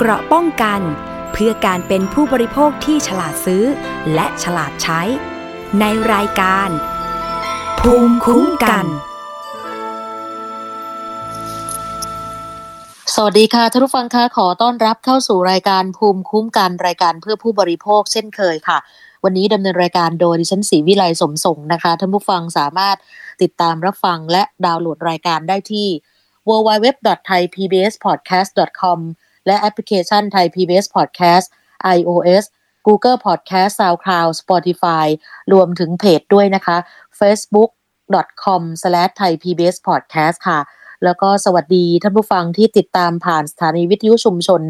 เกราะป้องกัน เพื่อการเป็นผู้บริโภคที่ฉลาดซื้อ และฉลาดใช้ ในรายการ ภูมิคุ้มกัน สวัสดีค่ะท่านผู้ฟังคะขอต้อนรับเข้าสู่รายการภูมิคุ้มกันรายการเพื่อผู้บริโภคเช่นเคยค่ะ วันนี้ดำเนินรายการโดยดิฉันศรีวิไลสมทรงนะคะท่านผู้ฟังสามารถติดตามรับฟังและดาวน์โหลดรายการได้ที่ www.thaipbspodcast.com และแอปพลิเคชัน Thai PBS Podcast iOS Google Podcast SoundCloud Spotify รวมถึงเพจด้วยนะคะ facebook.com/thaipbspodcast ค่ะ แล้วก็สวัสดีท่านผู้ฟังที่ติดตามผ่านสถานีวิทยุชุมชน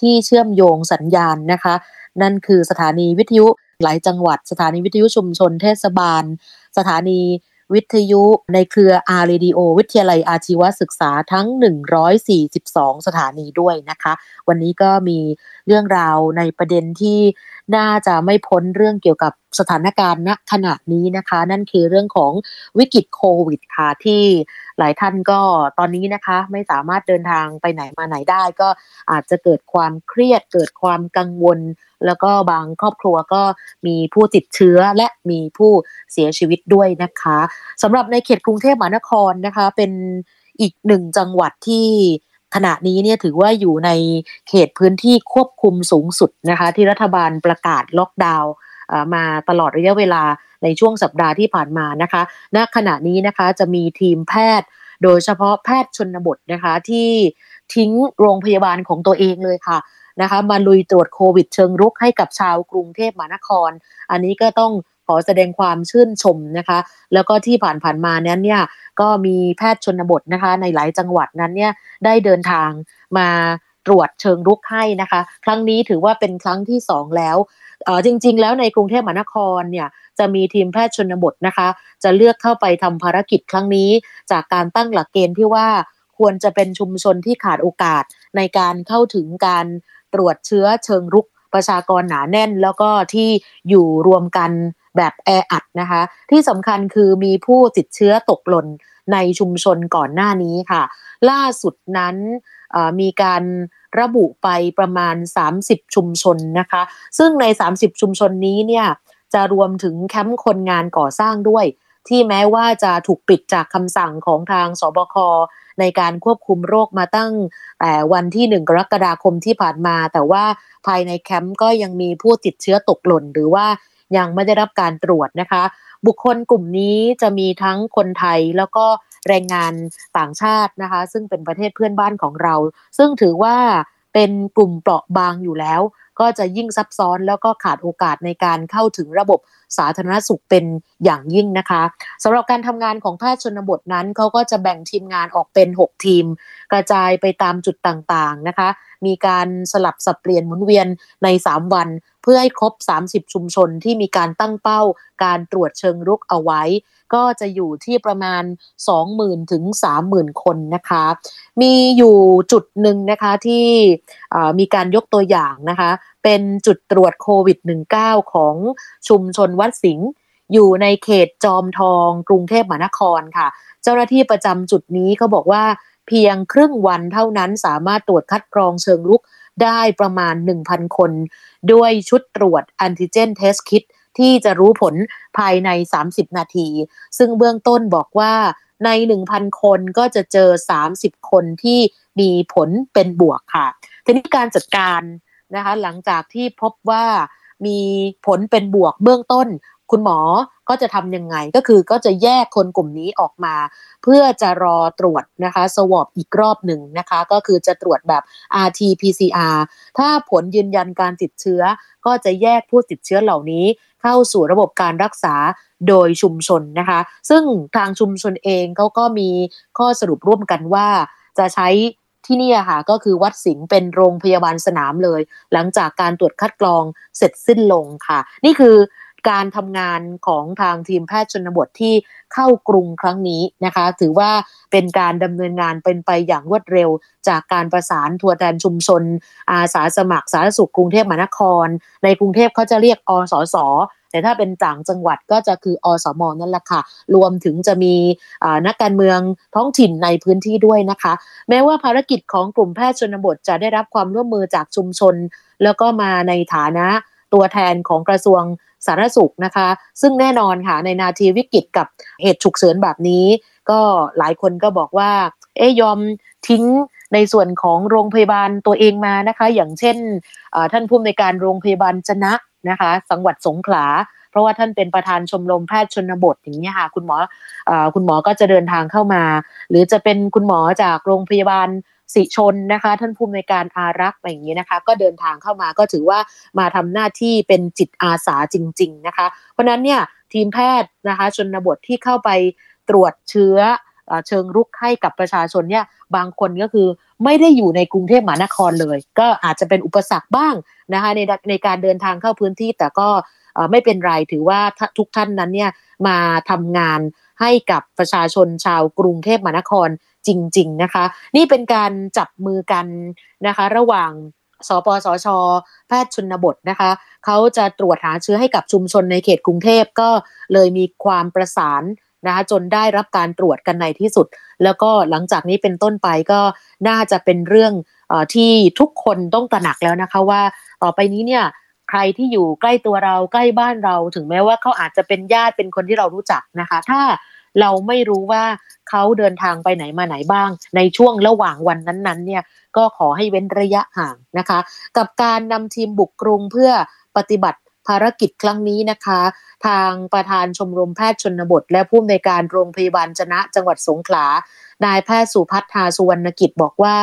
ที่เชื่อมโยงสัญญาณนะคะ นั่นคือสถานีวิทยุหลายจังหวัด สถานีวิทยุชุมชนเทศบาล สถานี วิทยุในเครืออาร์เรดิโอวิทยาลัยอาชีวศึกษาทั้ง 142 สถานีด้วยนะคะ วันนี้ก็มีเรื่องราวในประเด็นที่น่าจะไม่พ้นเรื่องเกี่ยวกับสถานการณ์ณขณะนี้นะคะ นั่นคือเรื่องของวิกฤตโควิดค่ะที่หลายท่านก็ตอนนี้นะคะ ไม่สามารถเดินทางไปไหนมาไหนได้ ก็อาจจะเกิดความเครียดเกิดความกังวล แล้วก็บางครอบครัวก็มีผู้ติดเชื้อและมีผู้เสียชีวิตด้วยนะคะสำหรับในเขตกรุงเทพมหานครนะคะ เป็นอีกหนึ่งจังหวัดที่ขณะนี้เนี่ยถือว่าอยู่ในเขตพื้นที่ควบคุมสูงสุดนะคะ ที่รัฐบาลประกาศล็อกดาวน์ มาตลอดระยะเวลาในช่วงสัปดาห์ที่ผ่านมานะคะณขณะนี้นะคะจะมีทีมแพทย์ โดยเฉพาะแพทย์ชนบทนะคะที่ทิ้งโรงพยาบาลของตัวเองเลยค่ะนะคะมาลุยตรวจโควิดเชิงรุกให้กับชาวกรุงเทพมหานคร อันนี้ก็ต้องขอแสดงความชื่นชมนะคะ แล้วก็ที่ผ่านๆมานั้นเนี่ยก็มีแพทย์ชนบทนะคะในหลายจังหวัดนั้นเนี่ยได้เดินทางมา ตรวจเชิงรุกให้นะคะ ครั้งนี้ถือว่าเป็นครั้งที่สองแล้วจริง ๆ แล้วในกรุงเทพมหานครเนี่ยจะมีทีมแพทย์ชนบทนะคะ จะเลือกเข้าไปทำภารกิจครั้งนี้ จากการตั้งหลักเกณฑ์ที่ว่าควรจะเป็นชุมชนที่ขาดโอกาสในการเข้าถึงการตรวจเชื้อเชิงรุกประชากรหนาแน่น แล้วก็ที่อยู่รวมกันแบบแออัดนะคะ ที่สำคัญคือมีผู้ติดเชื้อตกหล่น ในชุมชนก่อนหน้านี้ค่ะ ล่าสุดนั้นมีการระบุไปประมาณ 30 ชุมชนนะคะ ซึ่งใน 30 ชุมชนนี้เนี่ยจะรวมถึงแคมป์คนงานก่อสร้างด้วย ที่แม้ว่าจะถูกปิดจากคำสั่งของทางสบคในการควบคุมโรคมาตั้งแต่วันที่ 1 กรกฎาคมที่ผ่านมา แต่ว่าภายในแคมป์ก็ยังมีผู้ติดเชื้อตกหล่น หรือว่ายังไม่ได้รับการตรวจนะคะ บุคคลกลุ่มนี้จะมีทั้งคนไทยแล้วก็แรงงานต่างชาตินะคะ ซึ่งเป็นประเทศเพื่อนบ้านของเรา ซึ่งถือว่าเป็นกลุ่มเปราะบางอยู่แล้ว ก็จะยิ่งซับซ้อนแล้วก็ขาดโอกาสในการเข้าถึงระบบสาธารณสุขเป็นอย่างยิ่งนะคะสำหรับการทำงานของแพทย์ชนบทนั้นเขาก็จะแบ่งทีมงานออกเป็น 6 ทีม กระจายไปตามจุดต่างๆนะคะ มีการสลับสับเปลี่ยนหมุนเวียนใน 3 วัน เพื่อให้ครบ 30 ชุมชนที่มีการตั้งเป้า การตรวจเชิงรุกเอาไว้ ก็จะอยู่ที่ประมาณ 20,000 ถึง 30,000 คนนะคะ มีอยู่จุดหนึ่งนะคะที่มีการยกตัวอย่างนะคะ เป็นจุดตรวจโควิด -19 ของชุมชนวัดสิงห์อยู่ในเขตจอมทองกรุงเทพมหานครค่ะ เจ้าหน้าที่ประจำจุดนี้เขาบอกว่า เพียงครึ่งวันเท่านั้นสามารถตรวจคัดกรองเชิงลุกได้ประมาณ 1,000 คน ด้วยชุดตรวจแอนติเจนเทสคิดที่จะรู้ผลภายใน 30 นาที ซึ่งเบื้องต้นบอกว่าใน 1,000 คนก็จะเจอ 30 คนที่มีผลเป็นบวกค่ะ ทีนี้การจัดการนะคะหลังจากที่พบว่ามีผลเป็นบวกเบื้องต้น คุณหมอ ก็จะทำยังไงก็คือก็จะแยกคนกลุ่มนี้ออกมา เพื่อจะรอตรวจนะคะสวอปอีกรอบหนึ่งนะคะ ก็คือจะตรวจแบบ RT-PCR ถ้าผลยืนยันการติดเชื้อ ก็จะแยกผู้ติดเชื้อเหล่านี้เข้าสู่ระบบการรักษาโดยชุมชนนะคะ ซึ่งทางชุมชนเองเขาก็มีข้อสรุปร่วมกันว่าจะใช้ที่นี่ค่ะก็คือวัดสิงห์เป็นโรงพยาบาลสนามเลย หลังจากการตรวจคัดกรองเสร็จสิ้นลงค่ะ นี่คือ การทำงานของทางทีมแพทย์ชนบทที่เข้ากรุงครั้งนี้นะคะ ถือว่าเป็นการดำเนินงานเป็นไปอย่างรวดเร็ว จากการประสานทัวร์แทนชุมชน อาสาสมัครสาธารณสุขกรุงเทพมหานคร ในกรุงเทพเขาจะเรียกอสสแต่ถ้าเป็นต่างจังหวัดก็จะคืออสมนั่นแหละค่ะ รวมถึงจะมีนักการเมืองท้องถิ่นในพื้นที่ด้วยนะคะ แม้ว่าภารกิจของกลุ่มแพทย์ชนบทจะได้รับความร่วมมือจากชุมชน แล้วก็มาในฐานะตัวแทนของกระทรวง สาธารณสุขนะคะ ซึ่งแน่นอนค่ะในนาทีวิกฤตกับเหตุฉุกเฉินแบบนี้ ก็หลายคนก็บอกว่า เอ๊ยอมทิ้งในส่วนของโรงพยาบาลตัวเองมานะคะ อย่างเช่นท่านผู้อำนวยการโรงพยาบาลจนะนะคะสังหวัดสงขลา เพราะว่าท่านเป็นประธานชมรมแพทย์ชนบทอย่างนี้ค่ะคุณหมออคุณหมอก็จะเดินทางเข้ามา หรือจะเป็นคุณหมอจากโรงพยาบาล สิชนนะคะท่านผู้อำนวยการอารักษ์อย่างนี้นะคะ ก็เดินทางเข้ามาก็ถือว่ามาทำหน้าที่เป็นจิตอาสาจริง ๆนะคะ เพราะนั้นเนี่ยทีมแพทย์นะคะชนบทที่เข้าไปตรวจเชื้อเชิงรุกให้กับประชาชนเนี่ยบางคนก็คือไม่ได้อยู่ในกรุงเทพมหานครเลย ก็อาจจะเป็นอุปสรรคบ้างนะคะในในการเดินทางเข้าพื้นที่แต่ก็ไม่เป็นไรถือว่าทุกท่านนั้นเนี่ยมาทำงานให้กับประชาชนชาวกรุงเทพมหานคร จริง ๆ นะคะ นี่เป็นการจับมือกันนะคะ ระหว่างสปสช แพทย์ชนบทนะคะ เขาจะตรวจหาเชื้อให้กับชุมชนในเขตกรุงเทพก็เลยมีความประสานนะคะจนได้รับการตรวจกันในที่สุด แล้วก็หลังจากนี้เป็นต้นไปก็น่าจะเป็นเรื่องอที่ทุกคนต้องตระหนักแล้วนะคะว่าต่อไปนี้เนี่ยใครที่อยู่ใกล้ตัวเราใกล้บ้านเราถึงแม้ว่าเขาอาจจะเป็นญาติเป็นคนที่เรารู้จักนะคะ ถ้า เราไม่รู้ว่าเขาเดินทางไปไหนมาไหนบ้าง ในช่วงระหว่างวันนั้นๆ เนี่ยก็ขอให้เว้นระยะห่างนะคะ กับการนำทีมบุกกรุงเพื่อปฏิบัติภารกิจครั้งนี้นะคะ ทางประธานชมรมแพทย์ชนบท และผู้อำนวยการโรงพยาบาลจนะจังหวัดสงขลานายแพทย์สุพัฒนาสุวรรณกิจบอกว่า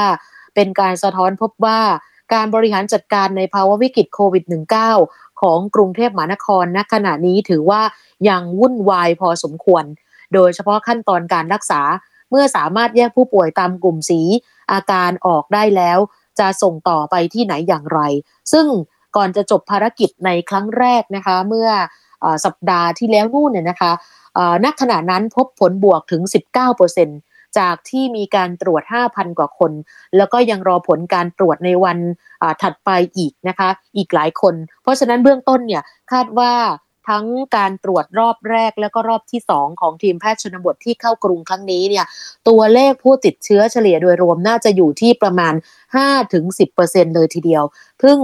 เป็นการสะท้อนพบว่าการบริหารจัดการในภาวะวิกฤตโควิด -19 ของกรุงเทพมหานครณขณะนี้ถือว่ายังวุ่นวายพอสมควร โดยเฉพาะขั้นตอนการรักษา เมื่อสามารถแยกผู้ป่วยตามกลุ่มสี อาการออกได้แล้ว จะส่งต่อไปที่ไหนอย่างไร ซึ่งก่อนจะจบภารกิจในครั้งแรกนะคะ เมื่ออสัปดาห์ที่แล้วนู่นเนี่ยนะคะณขณะนั้นพบผลบวกถึง 19%จากที่มีการตรวจ 5,000 กว่าคน แล้วก็ยังรอผลการตรวจในวันถัดไปอีกนะคะ อีกหลายคน เพราะฉะนั้นเบื้องต้นเนี่ยคาดว่า ทั้งการตรวจรอบแรกแล้วก็รอบที่ 2 ของทีมแพทย์ชนบทที่เข้ากรุงครั้งนี้เนี่ยตัวเลขผู้ติดเชื้อเฉลี่ยโดยรวมน่าจะอยู่ที่ประมาณ 5-10%เลยทีเดียวซึ่ง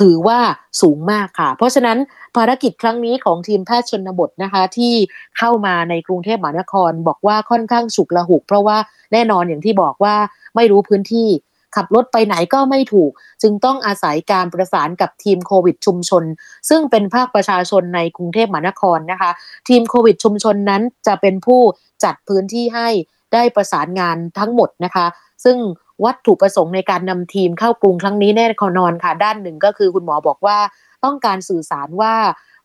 ถือว่าสูงมากค่ะ เพราะฉะนั้นภารกิจครั้งนี้ของทีมแพทย์ชนบทนะคะ ที่เข้ามาในกรุงเทพมหานคร บอกว่าค่อนข้างฉุกละหุก เพราะว่าแน่นอนอย่างที่บอกว่าไม่รู้พื้นที่ ขับรถไปไหนก็ไม่ถูก จึงต้องอาศัยการประสานกับทีมโควิดชุมชน ซึ่งเป็นภาคประชาชนในกรุงเทพมหานครนะคะ ทีมโควิดชุมชนนั้นจะเป็นผู้จัดพื้นที่ให้ได้ประสานงานทั้งหมดนะคะ ซึ่งวัตถุประสงค์ในการนำทีมเข้ากรุงครั้งนี้แน่นอนค่ะ ด้านหนึ่งก็คือคุณหมอบอกว่าต้องการสื่อสารว่า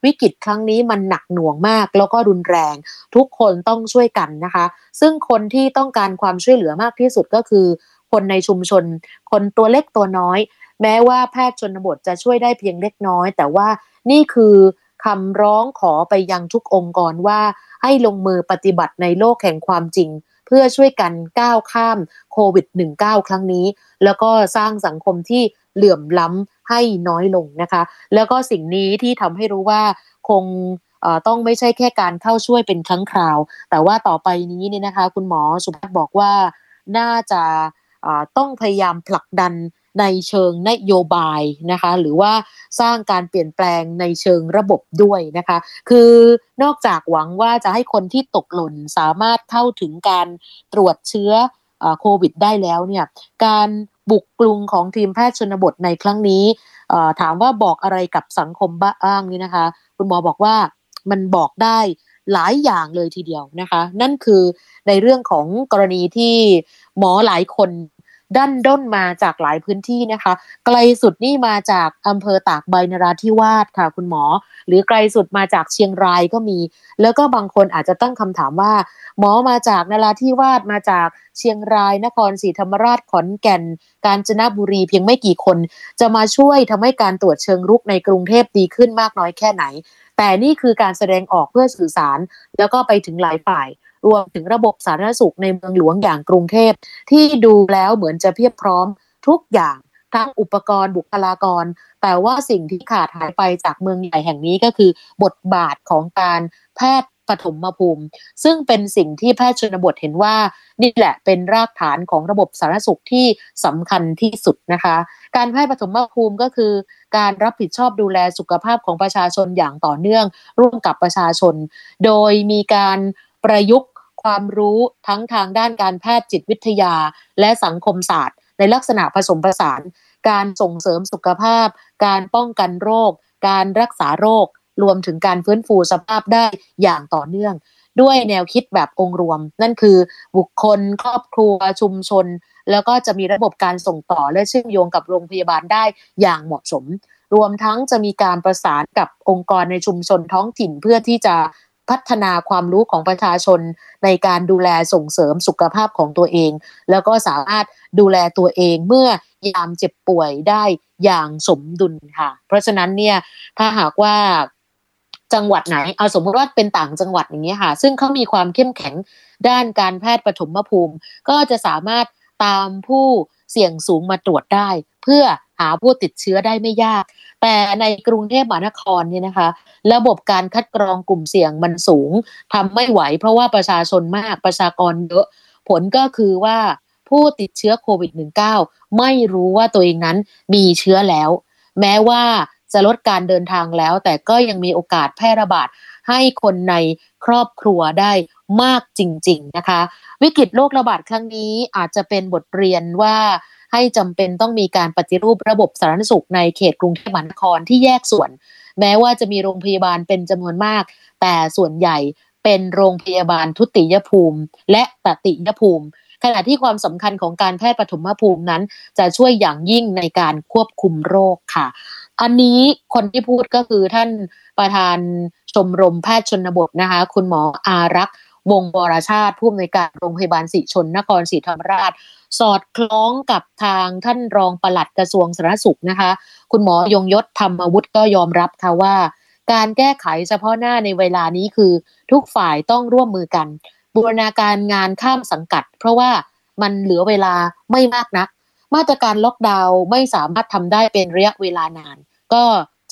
วิกฤตครั้งนี้มันหนักหน่วงมากแล้วก็รุนแรง ทุกคนต้องช่วยกันนะคะ ซึ่งคนที่ต้องการความช่วยเหลือมากที่สุดก็คือ คนในชุมชน คนตัวเล็กตัวน้อย แม้ว่าแพทย์ชนบทจะช่วยได้เพียงเล็กน้อย แต่ว่านี่คือคำร้องขอไปยังทุกองค์กรว่าให้ลงมือปฏิบัติในโลกแห่งความจริง เพื่อช่วยกันก้าวข้ามโควิด -19 ครั้งนี้ แล้วก็สร้างสังคมที่เหลื่อมล้ำให้น้อยลงนะคะ แล้วก็สิ่งนี้ที่ทำให้รู้ว่าคงต้องไม่ใช่แค่การเข้าช่วยเป็นครั้งคราว แต่ว่าต่อไปนี้เนี่ยนะคะ คุณหมอสุภาพบอกว่าน่าจะ ต้องพยายามผลักดันในเชิงนโยบายนะคะหรือว่าสร้างการเปลี่ยนแปลงในเชิงระบบด้วยนะคะคือนอกจากหวังว่าจะให้คนที่ตกหล่นสามารถเข้าถึงการตรวจเชื้อโควิดได้แล้วเนี่ยการบุกกรุงของทีมแพทย์ชนบทในครั้งนี้ถามว่าบอกอะไรกับสังคมบ้างนี่นะคะ คุณหมอบอกว่ามันบอกได้หลายอย่างเลยทีเดียวนะคะ นั่นคือในเรื่องของกรณีที่หมอหลายคน ดันด้นมาจากหลายพื้นที่นะคะ ไกลสุดนี่มาจากอำเภอตากใบนราธิวาสค่ะคุณหมอ หรือไกลสุดมาจากเชียงรายก็มี แล้วก็บางคนอาจจะตั้งคำถามว่า หมอมาจากนราธิวาสมาจากเชียงรายนครศรีธรรมราชขอนแก่น กาญจนบุรีเพียงไม่กี่คน จะมาช่วยทำให้การตรวจเชิงรุกในกรุงเทพดีขึ้นมากน้อยแค่ไหน แต่นี่คือการแสดงออกเพื่อสื่อสาร แล้วก็ไปถึงหลายฝ่าย รวมถึงระบบสาธารณสุขในเมืองหลวงอย่างกรุงเทพ ที่ดูแล้วเหมือนจะเพียบพร้อมทุกอย่างทั้งอุปกรณ์บุคลากร แต่ว่าสิ่งที่ขาดหายไปจากเมืองใหญ่แห่งนี้ก็คือ บทบาทของการแพทย์ปฐมภูมิ ซึ่งเป็นสิ่งที่แพทย์ชนบทเห็นว่า นี่แหละเป็นรากฐานของระบบสาธารณสุขที่สำคัญที่สุดนะคะ การแพทย์ปฐมภูมิก็คือ การรับผิดชอบดูแลสุขภาพของประชาชนอย่างต่อเนื่อง ร่วมกับประชาชน โดยมีการประยุกต์ ความรู้ทั้งทางด้านการแพทย์จิตวิทยา และสังคมศาสตร์ ในลักษณะผสมผสาน การส่งเสริมสุขภาพ การป้องกันโรค การรักษาโรค รวมถึงการฟื้นฟูสภาพได้อย่างต่อเนื่อง ด้วยแนวคิดแบบองค์รวม นั่นคือบุคคลครอบครัวชุมชน แล้วก็จะมีระบบการส่งต่อและเชื่อมโยงกับโรงพยาบาลได้อย่างเหมาะสมรวมทั้งจะมีการประสานกับองค์กรในชุมชนท้องถิ่นเพื่อที่จะ พัฒนาความรู้ของประชาชนในการดูแลส่งเสริมสุขภาพของตัวเอง แล้วก็สามารถดูแลตัวเองเมื่อยามเจ็บป่วยได้อย่างสมดุลค่ะ เพราะฉะนั้นเนี่ยถ้าหากว่าจังหวัดไหนเอาสมมติว่าเป็นต่างจังหวัดอย่างนี้ค่ะ ซึ่งเขามีความเข้มแข็งด้านการแพทย์ปฐมภูมิ ก็จะสามารถตามผู้เสี่ยงสูงมาตรวจได้ เพื่อาผู้ติดเชื้อได้ไม่ยาก แต่ในกรุงเทพมหานครเนี่ยนะคะ ระบบการคัดกรองกลุ่มเสี่ยงมันสูงทำไม่ไหว เพราะว่าประชาชนมากประชากรเยอะ ผลก็คือว่าผู้ติดเชื้อโควิด -19 ไม่รู้ว่าตัวเองนั้นมีเชื้อแล้ว แม้ว่าจะลดการเดินทางแล้ว แต่ก็ยังมีโอกาสแพร่ระบาดให้คนในครอบครัวได้มากจริง ๆ นะคะ วิกฤตโรคระบาดครั้งนี้อาจจะเป็นบทเรียนว่า ให้จำเป็นต้องมีการปฏิรูประบบสาธารณสุขในเขตกรุงเทพมหานครที่แยกส่วน แม้ว่าจะมีโรงพยาบาลเป็นจำนวนมาก แต่ส่วนใหญ่เป็นโรงพยาบาลทุติยภูมิ และตติยภูมิ ขณะที่ความสำคัญของการแพทย์ปฐมภูมินั้น จะช่วยอย่างยิ่งในการควบคุมโรคค่ะ อันนี้คนที่พูดก็คือท่านประธานชมรมแพทย์ชนบทนะคะ คุณหมออารักษ์ วงวรชาติผู้อำนวยการโรงพยาบาลศรีชนนครศรีธรรมราช สอดคล้องกับทางท่านรองปลัดกระทรวงสาธารณสุขนะคะ คุณหมอยงยศธรรมวุฒิก็ยอมรับค่ะว่า การแก้ไขเฉพาะหน้าในเวลานี้คือทุกฝ่ายต้องร่วมมือกัน บูรณาการงานข้ามสังกัด เพราะว่ามันเหลือเวลาไม่มากนัก มาตรการล็อกดาวน์ไม่สามารถทำได้เป็นระยะเวลานาน ก็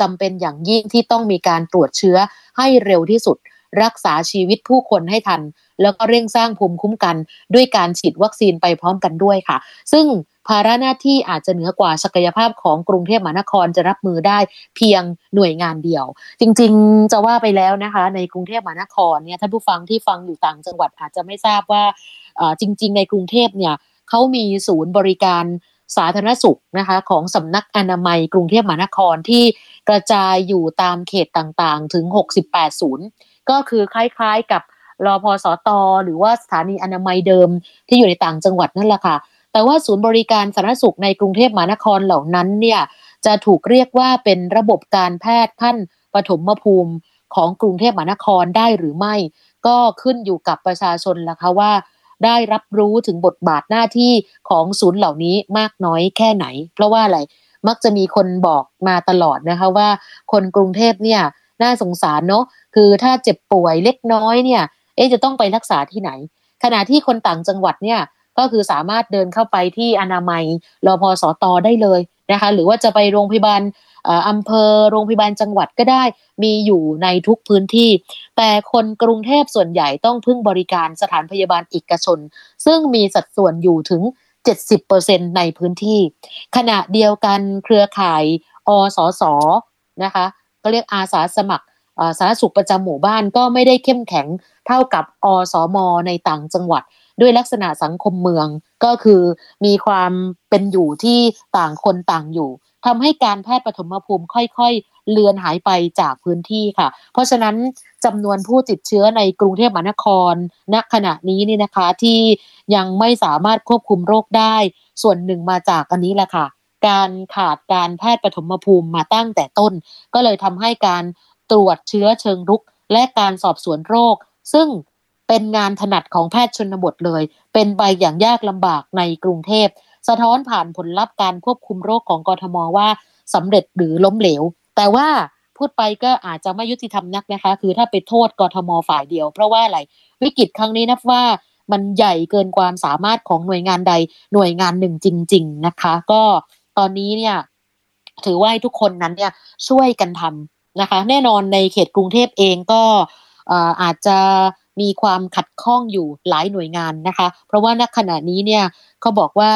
จำเป็นอย่างยิ่งที่ต้องมีการตรวจเชื้อให้เร็วที่สุด รักษาชีวิตผู้คนให้ทัน แล้วก็เร่งสร้างภูมิคุ้มกัน ด้วยการฉีดวัคซีนไปพร้อมกันด้วยค่ะ ซึ่งภาระหน้าที่อาจจะเหนือกว่าศักยภาพของกรุงเทพมหานครจะรับมือได้เพียงหน่วยงานเดียว จริงๆจะว่าไปแล้วนะคะ ในกรุงเทพมหานครเนี่ยท่านผู้ฟังที่ฟังอยู่ต่างจังหวัดอาจจะไม่ทราบว่าจริง ๆ ในกรุงเทพเนี่ยเขามีศูนย์บริการสาธารณสุขนะคะของสำนักอนามัยกรุงเทพมหานครที่กระจายอยู่ตามเขตต่างๆ ถึง 68 ศูนย์ ก็คือคล้ายๆกับรอพอสอตอหรือว่าสถานีอนามัยเดิมที่อยู่ในต่างจังหวัดนั่นแหละค่ะ แต่ว่าศูนย์บริการสาธารณสุขในกรุงเทพมหานครเหล่านั้นเนี่ยจะถูกเรียกว่าเป็นระบบการแพทย์ขั้นปฐมภูมิของกรุงเทพมหานครได้หรือไม่ ก็ขึ้นอยู่กับประชาชนละคะว่า ได้รับรู้ถึงบทบาทหน้าที่ของศูนย์เหล่านี้มากน้อยแค่ไหน เพราะว่าอะไรมักจะมีคนบอกมาตลอดนะคะว่า คนกรุงเทพเนี่ย น่าสงสารเนาะคือถ้าเจ็บป่วยเล็กน้อยเนี่ย เอ๊จะต้องไปรักษาที่ไหน ขณะที่คนต่างจังหวัดเนี่ยก็คือสามารถเดินเข้าไปที่อนามัยรอพอสอตอได้เลยนะคะหรือว่าจะไปโรงพยาบาลอำเภอโรงพยาบาลจังหวัดก็ได้ มีอยู่ในทุกพื้นที่ แต่คนกรุงเทพส่วนใหญ่ต้องพึ่งบริการสถานพยาบาลเอกชน ซึ่งมีสัดส่วนอยู่ถึง 70%ในพื้นที่ ขณะเดียวกันเครือข่ายอสสนะคะ ก็เรียกอาสาสมัครสาธารณสุขประจำหมู่บ้านก็ไม่ได้เข้มแข็งเท่ากับอสมในต่างจังหวัด ด้วยลักษณะสังคมเมืองก็คือมีความเป็นอยู่ที่ต่างคนต่างอยู่ทำให้การแพทย์ปฐมภูมิค่อยๆ เลือนหายไปจากพื้นที่ค่ะ เพราะฉะนั้นจำนวนผู้ติดเชื้อในกรุงเทพมหานคร ณขณะนี้นี่นะคะที่ยังไม่สามารถควบคุมโรคได้ ส่วนหนึ่งมาจากอันนี้แหละค่ะ การขาดการแพทย์ปฐมภูมิมาตั้งแต่ต้น ก็เลยทำให้การตรวจเชื้อเชิงรุก และการสอบสวนโรค ซึ่งเป็นงานถนัดของแพทย์ชนบทเลย เป็นใบอย่างยากลำบากในกรุงเทพ สะท้อนผ่านผลลัพธ์การควบคุมโรคของกทมว่าสำเร็จหรือล้มเหลว แต่ว่าพูดไปก็อาจจะไม่ยุติธรรมนักนะคะ คือถ้าไปโทษกทมฝ่ายเดียว เพราะว่าอะไรวิกฤตครั้งนี้นับว่ามันใหญ่เกินความสามารถของหน่วยงานใดหน่วยงานหนึ่งจริง ๆ นะคะ ก็ ตอนนี้เนี่ย ถือว่าทุกคนนั้นเนี่ยช่วยกันทำนะคะ แน่นอนในเขตกรุงเทพเองก็อาจจะมีความขัดข้องอยู่หลายหน่วยงานนะคะ เพราะว่าณขณะนี้เนี่ยเขาบอกว่า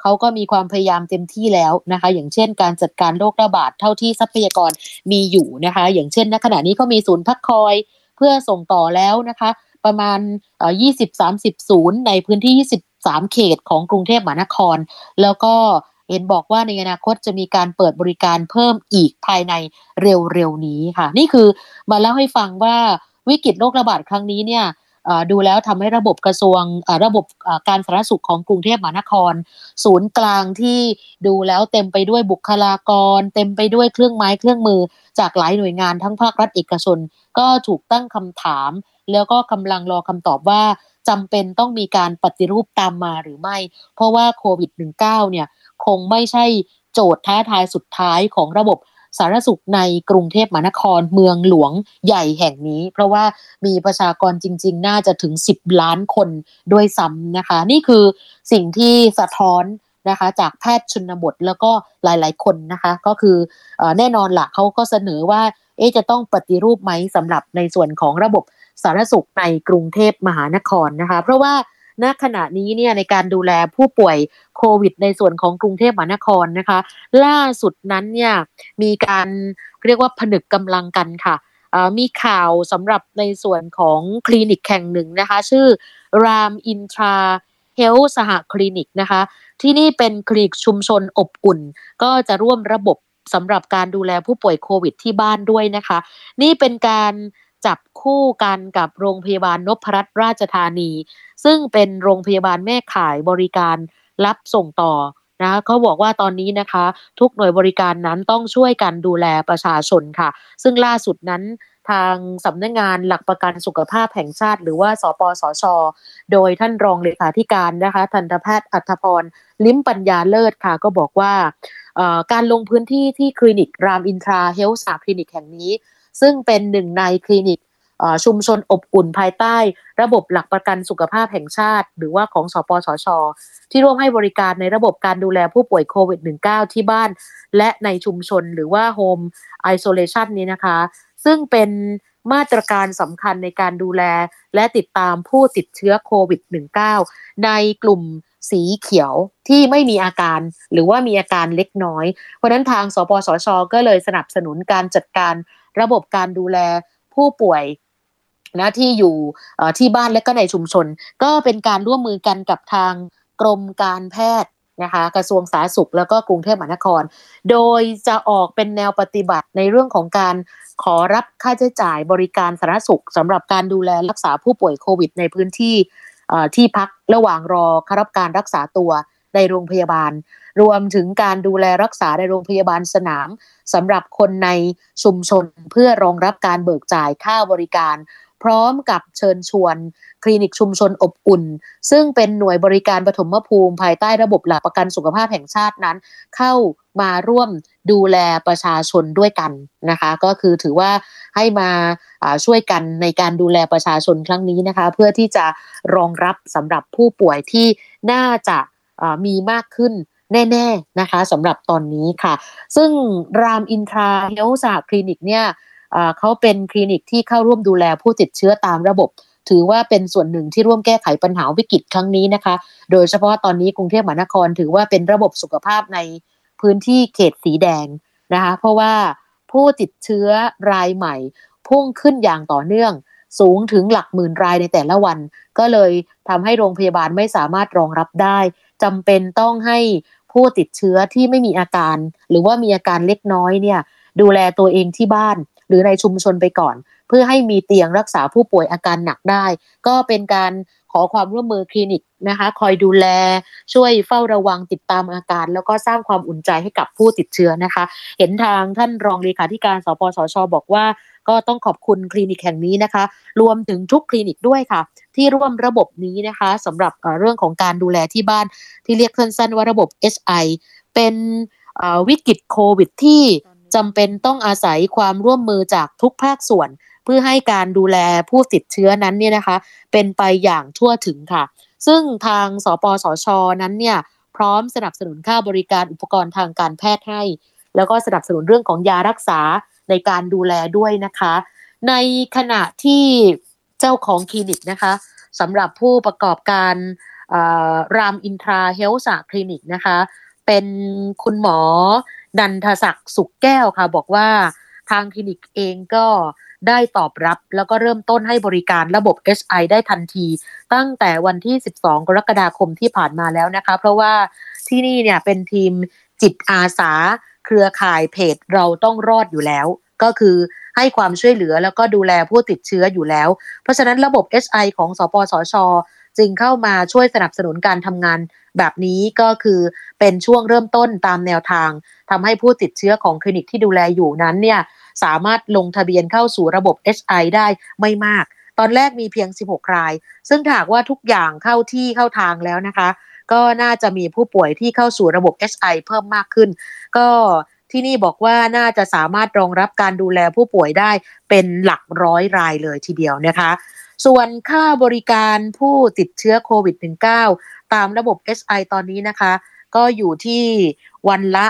เขาก็มีความพยายามเต็มที่แล้วนะคะ อย่างเช่น การจัดการโรคระบาดเท่าที่ทรัพยากรมีอยู่นะคะ อย่างเช่น ณขณะนี้เขามีศูนย์พักคอยเพื่อส่งต่อแล้วนะคะ ประมาณ 20-30 ศูนย์ในพื้นที่ 23 เขตของกรุงเทพมหานคร แล้วก็ เห็นบอกว่าในอนาคตจะมีการเปิดบริการเพิ่มอีกภายในเร็วๆนี้ค่ะ นี่คือมาเล่าให้ฟังว่าวิกฤตโรคระบาดครั้งนี้เนี่ยดูแล้วทำให้ระบบกระทรวงระบบการสาธารณสุขของกรุงเทพมหานคร ศูนย์กลางที่ดูแล้วเต็มไปด้วยบุคลากร เต็มไปด้วยเครื่องไม้เครื่องมือ จากหลายหน่วยงานทั้งภาครัฐเอกชน ก็ถูกตั้งคำถาม แล้วก็กำลังรอคำตอบว่าจำเป็นต้องมีการปฏิรูปตามมาหรือไม่ เพราะว่าโควิด -19 เนี่ย คงไม่ใช่โจทย์ท้าทายสุดท้ายของระบบสาธารณสุขในกรุงเทพมหานครเมืองหลวงใหญ่แห่งนี้ เพราะว่ามีประชากรจริง ๆ น่าจะถึง 10 ล้านคนด้วยซ้ำนะคะ นี่คือสิ่งที่สะท้อนนะคะจากแพทย์ชนบทแล้วก็หลายๆคนนะคะ ก็คืออแน่นอนละเขาก็เสนอว่าเอ๊จะต้องปฏิรูปไหมสำหรับในส่วนของระบบสาธารณสุขในกรุงเทพมหานครนะคะ เพราะว่า ณขณะนี้เนี่ยในการดูแลผู้ป่วยโควิด ในส่วนของกรุงเทพมหานครนะคะ ล่าสุดนั้นเนี่ยมีการเรียกว่าผนึกกำลังกันค่ะมีข่าวสำหรับในส่วนของคลินิกแห่งหนึ่งนะคะ ชื่อรามอินทราเฮลสหคลินิกนะคะ ที่นี่เป็นคลินิกชุมชนอบอุ่น ก็จะร่วมระบบสำหรับการดูแลผู้ป่วยโควิดที่บ้านด้วยนะคะ นี่เป็นการ จับคู่กันกับโรงพยาบาลนพรัตน์ราชธานี ซึ่งเป็นโรงพยาบาลแม่ข่ายบริการรับส่งต่อนะเขาบอกว่าตอนนี้นะคะ ทุกหน่วยบริการนั้นต้องช่วยกันดูแลประชาชนค่ะ ซึ่งล่าสุดนั้นทางสำนักงงานหลักประกันสุขภาพแห่งชาติ หรือว่าสปสช โดยท่านรองเลขาธิการนะคะทันตแพทย์อัธพรลิ้มปัญญาเลิศค่ะ ก็บอกว่าการลงพื้นที่ที่คลินิกรามอินทราเฮลส์คลินิกแห่งนี้ ซึ่งเป็นหนึ่งในคลินิกชุมชนอบอุ่นภายใต้ ระบบหลักประกันสุขภาพแห่งชาติ หรือว่าของสปสช ที่ร่วมให้บริการในระบบการดูแลผู้ป่วยโควิด -19 ที่บ้าน และในชุมชนหรือว่าโฮมไอโซเลชันนี้นะคะ ซึ่งเป็นมาตรการสำคัญในการดูแลและติดตามผู้ติดเชื้อโควิด -19 ในกลุ่มสีเขียวที่ไม่มีอาการหรือว่ามีอาการเล็กน้อย เพราะนั้นทางสปสช ก็เลยสนับสนุนการจัดการ ระบบการดูแลผู้ป่วยนะที่อยู่ที่บ้านและก็ในชุมชน ก็เป็นการร่วมมือกันกับทางกรมการแพทย์นะคะกระทรวงสาธารณสุขแล้วก็กรุงเทพมหานคร โดยจะออกเป็นแนวปฏิบัติในเรื่องของการขอรับค่าใช้จ่ายบริการสาธารณสุขสำหรับการดูแลรักษาผู้ป่วยโควิด ในพื้นที่ที่พักระหว่างรอครับการรักษาตัวในโรงพยาบาล รวมถึงการดูแลรักษาในโรงพยาบาลสนามสำหรับคนในชุมชนเพื่อรองรับการเบิกจ่ายค่าบริการ พร้อมกับเชิญชวน คลินิกชุมชนอบอุ่น ซึ่งเป็นหน่วยบริการปฐมภูมิภายใต้ระบบหลักประกันสุขภาพแห่งชาตินั้น เข้ามาร่วมดูแลประชาชนด้วยกันนะคะ ก็คือถือว่าให้มาช่วยกันในการดูแลประชาชนครั้งนี้นะคะ เพื่อที่จะรองรับสำหรับผู้ป่วยที่น่าจะมีมากขึ้น แน่ๆนะคะสำหรับตอนนี้ค่ะ ซึ่งรามอินทราเฮลส์คลินิกเนี่ยเขาเป็นคลินิกที่เข้าร่วมดูแลผู้ติดเชื้อตามระบบ ถือว่าเป็นส่วนหนึ่งที่ร่วมแก้ไขปัญหาวิกฤตครั้งนี้นะคะ โดยเฉพาะตอนนี้กรุงเทพมหานครถือว่าเป็นระบบสุขภาพในพื้นที่เขตสีแดงนะคะ เพราะว่าผู้ติดเชื้อรายใหม่ พุ่งขึ้นอย่างต่อเนื่อง สูงถึงหลักหมื่นรายในแต่ละวัน ก็เลยทำให้โรงพยาบาลไม่สามารถรองรับได้จำเป็นต้องให้ ผู้ติดเชื้อที่ไม่มีอาการ หรือว่ามีอาการเล็กน้อยเนี่ยดูแลตัวเองที่บ้าน หรือในชุมชนไปก่อน เพื่อให้มีเตียงรักษาผู้ป่วยอาการหนักได้ ก็เป็นการขอความร่วมมือคลินิกนะคะคอยดูแลช่วยเฝ้าระวังติดตามอาการ แล้วก็สร้างความอุ่นใจให้กับผู้ติดเชื้อนะคะ เห็นทางท่านรองเลขาธิการสปสชบอกว่า ก็ต้องขอบคุณคลินิกแห่งนี้นะคะ รวมถึงทุกคลินิกด้วยค่ะ ที่ร่วมระบบนี้นะคะสำหรับเรื่องของการดูแลที่บ้านที่เรียกสั้นๆว่าระบบ HI เป็นวิกฤตโควิดที่จำเป็นต้องอาศัยความร่วมมือจากทุกภาคส่วน เพื่อให้การดูแลผู้ติดเชื้อนั้นเนี่ยนะคะ เป็นไปอย่างทั่วถึงค่ะ ซึ่งทางสปสชนั้นเนี่ยพร้อมสนับสนุนค่าบริการอุปกรณ์ทางการแพทย์ให้ แล้วก็สนับสนุนเรื่องของยารักษา ในการดูแลด้วยนะคะ ในขณะที่เจ้าของคลินิกนะคะสำหรับผู้ประกอบการรามอินทราเฮลส์คลินิกนะคะ เป็นคุณหมอดันทศักดิ์สุขแก้วค่ะ บอกว่าทางคลินิกเองก็ได้ตอบรับแล้วก็เริ่มต้นให้บริการระบบ HI ได้ทันที ตั้งแต่วันที่ 12 กรกฎาคมที่ผ่านมาแล้วนะคะ เพราะว่าที่นี่เนี่ยเป็นทีมจิตอาสา เครือข่ายเพจเราต้องรอดอยู่แล้ว ก็คือให้ความช่วยเหลือแล้วก็ดูแลผู้ติดเชื้ออยู่แล้ว เพราะฉะนั้นระบบ HI ของสปสช จึงเข้ามาช่วยสนับสนุนการทำงาน แบบนี้ก็คือเป็นช่วงเริ่มต้นตามแนวทางทำให้ผู้ติดเชื้อของคลินิกที่ดูแลอยู่นั้นเนี่ยสามารถลงทะเบียนเข้าสู่ระบบ HI ได้ไม่มาก ตอนแรกมีเพียง 16 ราย ซึ่งถากว่าทุกอย่างเข้าที่เข้าทางแล้วนะคะ ก็น่าจะมีผู้ป่วยที่เข้าสู่ระบบ HI เพิ่มมากขึ้น ก็ที่นี่บอกว่าน่าจะสามารถรองรับการดูแลผู้ป่วยได้เป็นหลักร้อยรายเลยทีเดียวนะคะ ส่วนค่าบริการผู้ติดเชื้อโควิด -19 ตามระบบ SI ตอนนี้นะคะ ก็อยู่ที่วันละ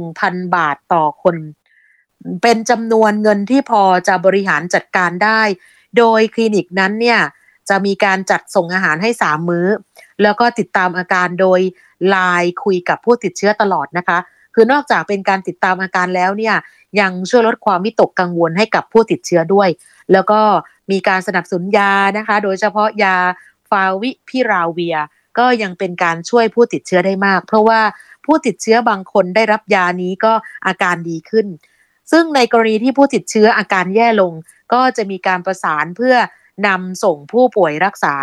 1,000 บาทต่อคน เป็นจำนวนเงินที่พอจะบริหารจัดการได้ โดยคลินิกนั้นเนี่ย จะมีการจัดส่งอาหารให้3มื้อ แล้วก็ติดตามอาการโดยไลน์คุยกับผู้ติดเชื้อตลอดนะคะ คือนอกจากเป็นการติดตามอาการแล้วเนี่ยยังช่วยลดความวิตกกังวลให้กับผู้ติดเชื้อด้วย แล้วก็มีการสนับสนุนยานะคะ โดยเฉพาะยาฟาวิพิราเวีย ก็ยังเป็นการช่วยผู้ติดเชื้อได้มาก เพราะว่าผู้ติดเชื้อบางคนได้รับยานี้ก็อาการดีขึ้น ซึ่งในกรณีที่ผู้ติดเชื้ออาการแย่ลง ก็จะมีการประสานเพื่อ นำส่งผู้ป่วยรักษา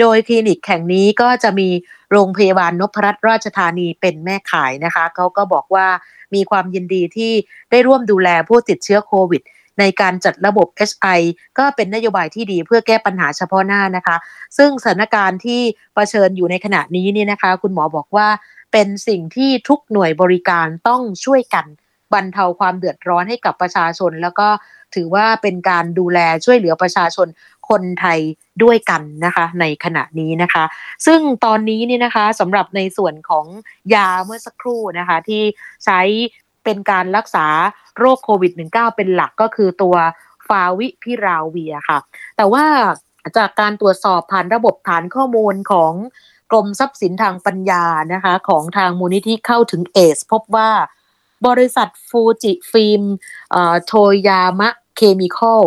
โดยคลินิกแห่งนี้ก็จะมีโรงพยาบาลนพรัตนราชธานีเป็นแม่ขายนะคะเขาก็บอกว่ามีความยินดีที่ได้ร่วมดูแลผู้ติดเชื้อโควิดในการจัดระบบ HI ก็เป็นนโยบายที่ดีเพื่อแก้ปัญหาเฉพาะหน้านะคะ ซึ่งสถานการณ์ที่เผชิญอยู่ในขณะนี้นี่นะคะ คุณหมอบอกว่าเป็นสิ่งที่ทุกหน่วยบริการต้องช่วยกันบรรเทาความเดือดร้อนให้กับประชาชน แล้วก็ ถือว่าเป็นการดูแลช่วยเหลือประชาชนคนไทยด้วยกันนะคะในขณะนี้นะคะ ซึ่งตอนนี้เนี่ยนะคะสำหรับในส่วนของยาเมื่อสักครู่นะคะที่ใช้เป็นการรักษาโรคโควิด -19 เป็นหลักก็คือตัวฟาวิพิราเวียค่ะ แต่ว่าจากการตรวจสอบผ่านระบบฐานข้อมูลของกรมทรัพย์สินทางปัญญานะคะของทางมูลนิธิเข้าถึงเอส พบว่า บริษัทฟูจิฟิล์มโทยามะเคมีคอล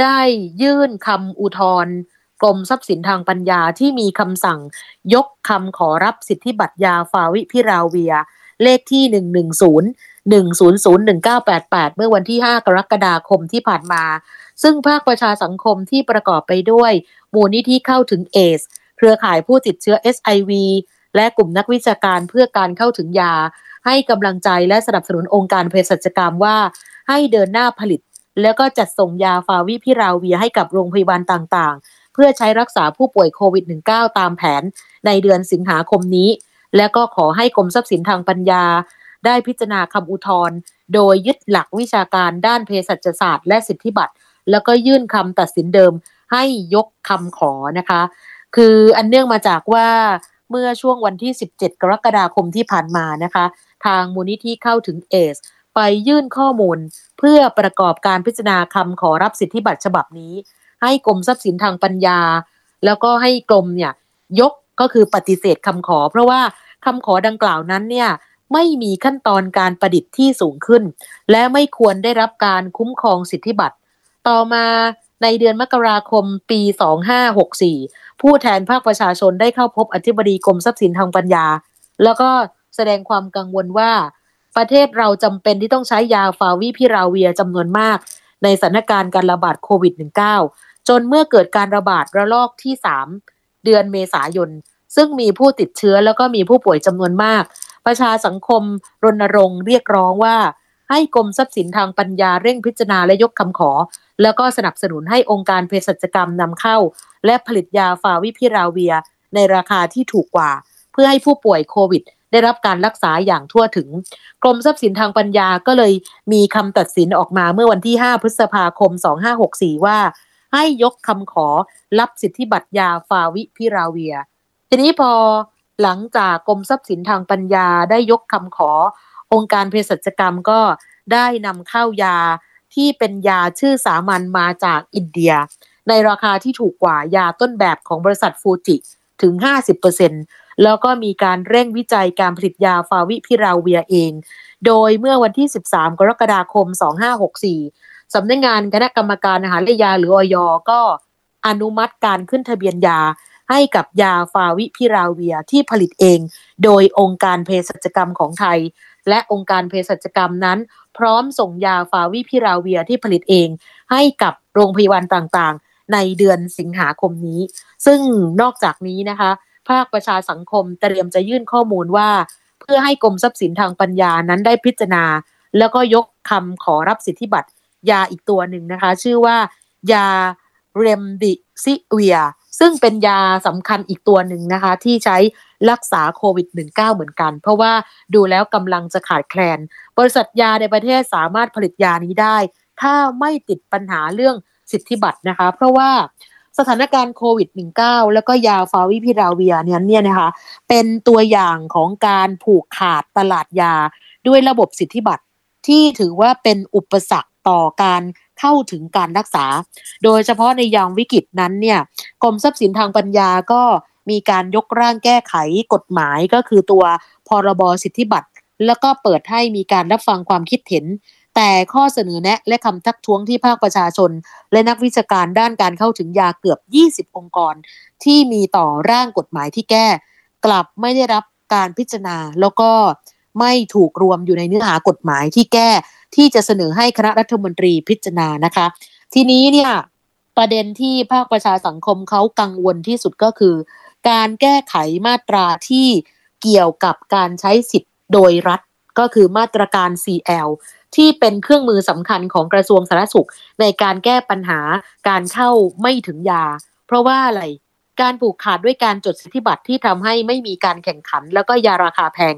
ได้ยื่นคำอุทธรณ์กรมทรัพย์สินทางปัญญาที่มีคำสั่งยกคำขอรับสิทธิบัตรยาฟาวิพิราเวีย เลขที่ 110 1001988 เมื่อวันที่ 5 กรกฎาคมที่ผ่านมา ซึ่งภาคประชาสังคมที่ประกอบไปด้วย มูลนิธิเข้าถึงเอส เครือข่ายผู้ติดเชื้อ SIV และกลุ่มนักวิชาการเพื่อการเข้าถึงยา ให้กำลังใจและสนับสนุนองค์การเภสัชกรรมว่า ให้เดินหน้าผลิต แล้วก็จัดส่งยาฟาวิพิราเวียให้กับโรงพยาบาลต่างๆ เพื่อใช้รักษาผู้ป่วยโควิด -19 ตามแผนในเดือนสิงหาคมนี้ และก็ขอให้กรมทรัพย์สินทางปัญญา ได้พิจารณาคำอุทธรณ์โดยยึดหลักวิชาการด้านเภสัชศาสตร์และสิทธิบัตรแล้วก็ยื่นคำตัดสินเดิมให้ยกคำขอนะคะ คืออันเนื่องมาจากว่า เมื่อช่วงวันที่ 17 กรกฎาคมที่ผ่านมานะคะ ทางมูลนิธิเข้าถึงเอส ไปยื่นข้อมูล เพื่อประกอบการพิจารณาคำขอรับสิทธิบัตรฉบับนี้ ให้กรมทรัพย์สินทางปัญญา แล้วก็ให้กรมเนี่ยยกก็คือปฏิเสธคำขอ เพราะว่าคำขอดังกล่าวนั้นเนี่ยไม่มีขั้นตอนการประดิษฐ์ที่สูงขึ้น และไม่ควรได้รับการคุ้มครองสิทธิบัตร ต่อมา ในเดือนมกราคมปี 2564 ผู้แทนภาคประชาชนได้เข้าพบอธิบดีกรมทรัพย์สินทางปัญญา แล้วก็แสดงความกังวลว่า ประเทศเราจำเป็นที่ต้องใช้ยาฟาวิพิราเวียจำนวนมาก ในสถานการณ์การระบาดโควิด -19 จนเมื่อเกิดการระบาดระลอกที่ 3 เดือนเมษายน ซึ่งมีผู้ติดเชื้อแล้วก็มีผู้ป่วยจำนวนมาก ประชาสังคมรณรงค์เรียกร้องว่าให้กรมทรัพย์สินทางปัญญาเร่งพิจารณาและยกคำขอ แล้วก็สนับสนุนให้องค์การเภสัชกรรมนำเข้า และผลิตยาฟาวิพิราเวีย ในราคาที่ถูกกว่า เพื่อให้ผู้ป่วยโควิด ได้รับการรักษาอย่างทั่วถึง กรมทรัพย์สินทางปัญญาก็เลยมีคำตัดสินออกมาเมื่อวันที่ 5 พฤษภาคม 2564 ว่า ให้ยกคำขอรับสิทธิบัตรยาฟาวิพิราเวีย ทีนี้พอหลังจากกรมทรัพย์สินทางปัญญาได้ยกคำขอ องค์การเภสัชกรรมก็ได้นำเข้ายา ที่เป็นยาชื่อสามัญมาจากอินเดีย ในราคาที่ถูกกว่ายาต้นแบบของบริษัทฟูจิถึง 50%แล้วก็มีการเร่งวิจัยการผลิตยาฟาวิพิราเวียเอง โดยเมื่อวันที่ 13 กรกฎาคม 2564 สำนักงงานคณะกรรมการอาหารและยาหรืออยก็อนุมัติการขึ้นทะเบียนยาให้กับยาฟาวิพิราเวียที่ผลิตเอง โดยองค์การเภสัชกรรมของไทย และองค์การเภสัชกรรมนั้น พร้อมส่งยาฟาวิพิราเวียที่ผลิตเอง ให้กับโรงพยาบาลต่างๆ ในเดือนสิงหาคมนี้ ซึ่งนอกจากนี้นะคะ ภาคประชาสังคมเตรียมจะยื่นข้อมูลว่า เพื่อให้กรมทรัพย์สินทางปัญญานั้นได้พิจารณา แล้วก็ยกคำขอรับสิทธิบัตรยาอีกตัวหนึ่งนะคะ ชื่อว่ายาเรมดิซิเวียซึ่งเป็นยาสำคัญอีกตัวหนึ่งนะคะ ที่ใช้ รักษาโควิด -19 เหมือนกัน เพราะว่าดูแล้วกำลังจะขาดแคลน บริษัทยาในประเทศสามารถผลิตยานี้ได้ ถ้าไม่ติดปัญหาเรื่องสิทธิบัตรนะคะ เพราะว่าสถานการณ์โควิด -19 แล้วก็ยาฟาวิพิราเวียเนี่ยเนี่ยนะคะเป็นตัวอย่างของการผูกขาดตลาดยาด้วยระบบสิทธิบัตรที่ถือว่าเป็นอุปสรรคต่อการเข้าถึงการรักษา โดยเฉพาะในยามวิกฤตนั้นเนี่ยกรมทรัพย์สินทางปัญญาก็ มีการยกร่างแก้ไขกฎหมายก็คือตัวพรบสิทธิบัตร แล้วก็เปิดให้มีการรับฟังความคิดเห็น แต่ข้อเสนอแนะและคำทักท้วงที่ภาคประชาชน และนักวิชาการด้านการเข้าถึงยาเกือบ 20 องค์กร ที่มีต่อร่างกฎหมายที่แก้ กลับไม่ได้รับการพิจารณาแล้วก็ไม่ถูกรวมอยู่ในเนื้อหากฎหมายที่แก้ที่จะเสนอให้คณะรัฐมนตรีพิจารณานะคะ ทีนี้เนี่ยประเด็นที่ภาคประชาสังคมเขากังวลที่สุดก็คือ การแก้ไขมาตราที่เกี่ยวกับการใช้สิทธิ์โดยรัฐก็คือมาตรการ CL ที่เป็นเครื่องมือสำคัญของกระทรวงสาธารณสุข ในการแก้ปัญหาการเข้าไม่ถึงยา เพราะว่าอะไรการผูกขาดด้วยการจดสิทธิบัตรที่ทำให้ไม่มีการแข่งขัน แล้วก็ยาราคาแพง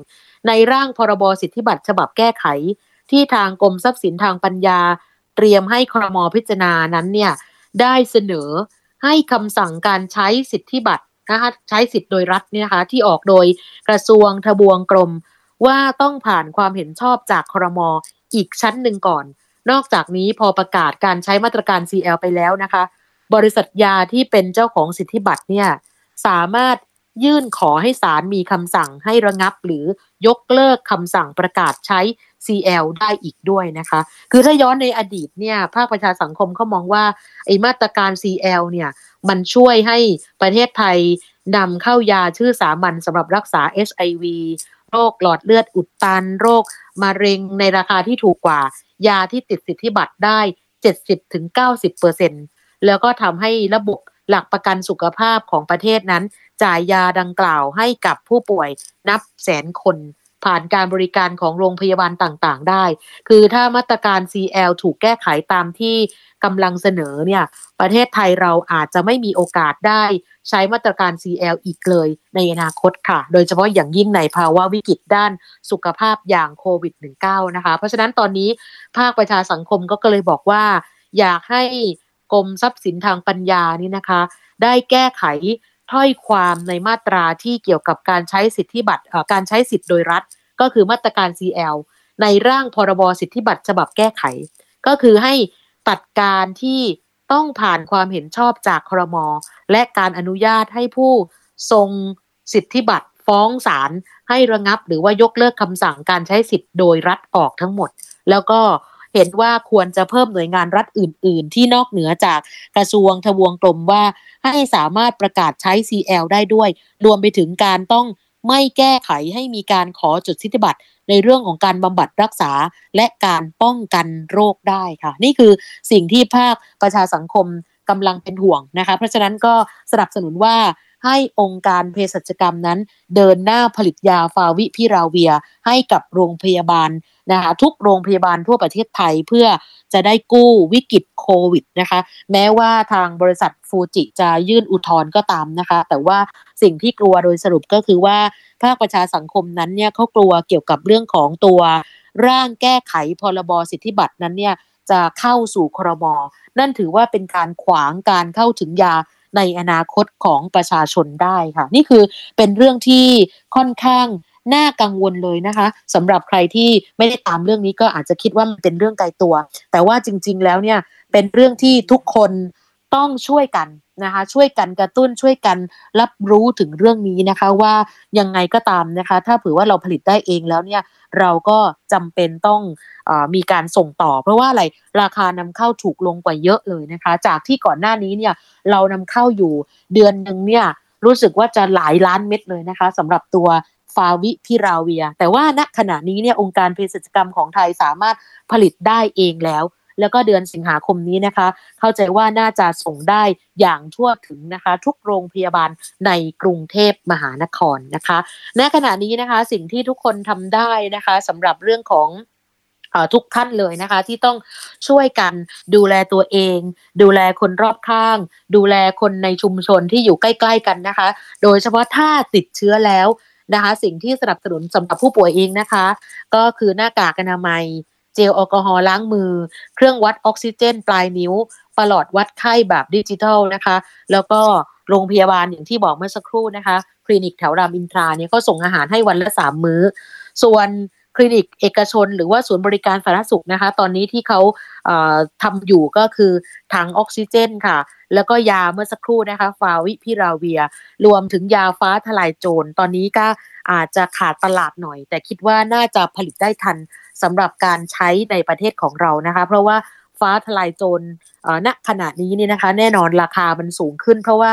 ในร่างพรบสิทธิบัตรฉบับแก้ไข ที่ทางกรมทรัพย์สินทางปัญญา เตรียมให้ครมพิจารณานั้นเนี่ยได้เสนอให้คำสั่งการใช้สิทธิบัตร นะคะใช้สิทธิ์โดยรัฐเนี่ยนะคะที่ออกโดยกระทรวงทบวงกรม ว่าต้องผ่านความเห็นชอบจากครมอีกชั้นหนึ่งก่อน นอกจากนี้พอประกาศการใช้มาตรการ CL ไปแล้วนะคะ บริษัทยาที่เป็นเจ้าของสิทธิบัตรเนี่ยสามารถ ยื่นขอให้ศาลมีคำสั่งให้ระงับหรือยกเลิกคำสั่งประกาศใช้ CL ได้อีกด้วยนะคะ คือถ้าย้อนในอดีตเนี่ยภาคประชาสังคมเขามองว่าไอ้มาตรการ CL เนี่ยมันช่วยให้ประเทศไทยนำเข้ายาชื่อสามัญสำหรับรักษา HIV โรคหลอดเลือดอุดตัน โรคมะเร็งในราคาที่ถูกกว่า ยาที่ติดสิทธิบัตรได้ 70-90%แล้วก็ทำให้ระบบ หลักประกันสุขภาพของประเทศนั้น จ่ายยาดังกล่าวให้กับผู้ป่วยนับแสนคน ผ่านการบริการของโรงพยาบาลต่างๆ ได้ คือถ้ามาตรการ CL ถูกแก้ไขตามที่กำลังเสนอเนี่ย ประเทศไทยเราอาจจะไม่มีโอกาสได้ใช้มาตรการ CL อีกเลยในอนาคตค่ะ โดยเฉพาะอย่างยิ่งในภาวะวิกฤตด้านสุขภาพอย่างโควิด -19 นะคะ เพราะฉะนั้นตอนนี้ภาคประชาสังคมก็เลยบอกว่า อยากให้ กรมทรัพย์สินทางปัญญานี่นะคะ ได้แก้ไขถ้อยความในมาตราที่เกี่ยวกับการใช้สิทธิบัตรการใช้สิทธิ์โดยรัฐ ก็คือมาตรการ CL ในร่างพรบสิทธิบัตรฉบับแก้ไข ก็คือให้ตัดการที่ต้องผ่านความเห็นชอบจากครม และการอนุญาตให้ผู้ทรงสิทธิบัตรฟ้องศาลให้ระงับ หรือว่ายกเลิกคำสั่งการใช้สิทธิ์โดยรัฐออกทั้งหมด แล้วก็ เห็นว่าควรจะเพิ่มหน่วยงานรัฐอื่น ๆ ที่นอกเหนือจากกระทรวงทบวงกรมว่าให้สามารถประกาศใช้ CL ได้ด้วย รวมไปถึงการต้องไม่แก้ไขให้มีการขอจดสิทธิบัตรในเรื่องของการบำบัดรักษาและการป้องกันโรคได้ค่ะ นี่คือสิ่งที่ภาคประชาสังคมกำลังเป็นห่วงนะคะ เพราะฉะนั้นก็สนับสนุนว่าให้องค์การเภสัชกรรมนั้น เดินหน้าผลิตยาฟาวิพิราเวียให้กับโรงพยาบาล นะคะทุกโรงพยาบาลทั่วประเทศไทยเพื่อจะได้กู้วิกฤตโควิดนะคะแม้ว่าทางบริษัทฟูจิจะยื่นอุทธรณ์ก็ตามนะคะ แต่ว่าสิ่งที่กลัวโดยสรุปก็คือว่าภาคประชาสังคมนั้นเนี่ยเขากลัวเกี่ยวกับเรื่องของตัวร่างแก้ไขพรบสิทธิบัตรนั้นเนี่ยจะเข้าสู่ครม นั่นถือว่าเป็นการขวางการเข้าถึงยาในอนาคตของประชาชนได้ค่ะ นี่คือเป็นเรื่องที่ค่อนข้างน่ากังวลเลยนะคะสำหรับใครที่ไม่ได้ตามเรื่องนี้ก็อาจจะคิดว่ามันเป็นเรื่องไกลตัว แต่ว่าจริง ๆ แล้วเนี่ยเป็นเรื่องที่ทุกคนต้องช่วยกันนะคะช่วยกันกระตุ้นช่วยกันรับรู้ถึงเรื่องนี้นะคะว่ายังไงก็ตามนะคะ ถ้าเผื่อว่าเราผลิตได้เองแล้วเนี่ยเราก็จำเป็นต้องอมีการส่งต่อ เพราะว่าอะไรราคานำเข้าถูกลงกว่าเยอะเลยนะคะ จากที่ก่อนหน้านี้เนี่ยเรานำเข้าอยู่เดือนหนึ่งเนี่ยรู้สึกว่าจะหลายล้านเม็ดเลยนะคะสำหรับตัว ฟาวิพิราเวีย แต่ว่าณขณะนี้เนี่ยองค์การเภสัชกรรมของไทยสามารถผลิตได้เองแล้ว แล้วก็เดือนสิงหาคมนี้นะคะ เข้าใจว่าน่าจะส่งได้อย่างทั่วถึงนะคะ ทุกโรงพยาบาลในกรุงเทพมหานครนะคะณขณะนี้นะคะสิ่งที่ทุกคนทำได้นะคะสำหรับเรื่องของทุกท่านเลยนะคะที่ต้องช่วยกันดูแลตัวเอง ดูแลคนรอบข้าง ดูแลคนในชุมชนที่อยู่ใกล้ ๆ กันนะคะ โดยเฉพาะถ้าติดเชื้อแล้ว นะคะ สิ่งที่สนับสนุนสำหรับผู้ป่วยเองนะคะ ก็คือหน้ากากอนามัย เจลแอลกอฮอล์ล้างมือ เครื่องวัดออกซิเจน ปลายนิ้วปลอดวัดไข้แบบดิจิทัลนะคะ แล้วก็โรงพยาบาลอย่างที่บอกเมื่อสักครู่นะคะ คลินิกแถวรามอินทราเนี่ยก็ส่งอาหารให้วันละสามมื้อ ส่วน ลินิกเอกชน หรือว่าศูนย์บริการสาธารณสุขนะคะ ตอนนี้ที่เขาทำอยู่ก็คือถังออกซิเจนค่ะ แล้วก็ยาเมื่อสักครู่นะคะฟาวิพิราเวีย รวมถึงยาฟ้าทลายโจร ตอนนี้ก็อาจจะขาดตลาดหน่อย แต่คิดว่าน่าจะผลิตได้ทันสำหรับการใช้ในประเทศของเรานะคะ เพราะว่าฟ้าทลายโจรณขณะนี้นี่นะคะ แน่นอนราคามันสูงขึ้น เพราะว่า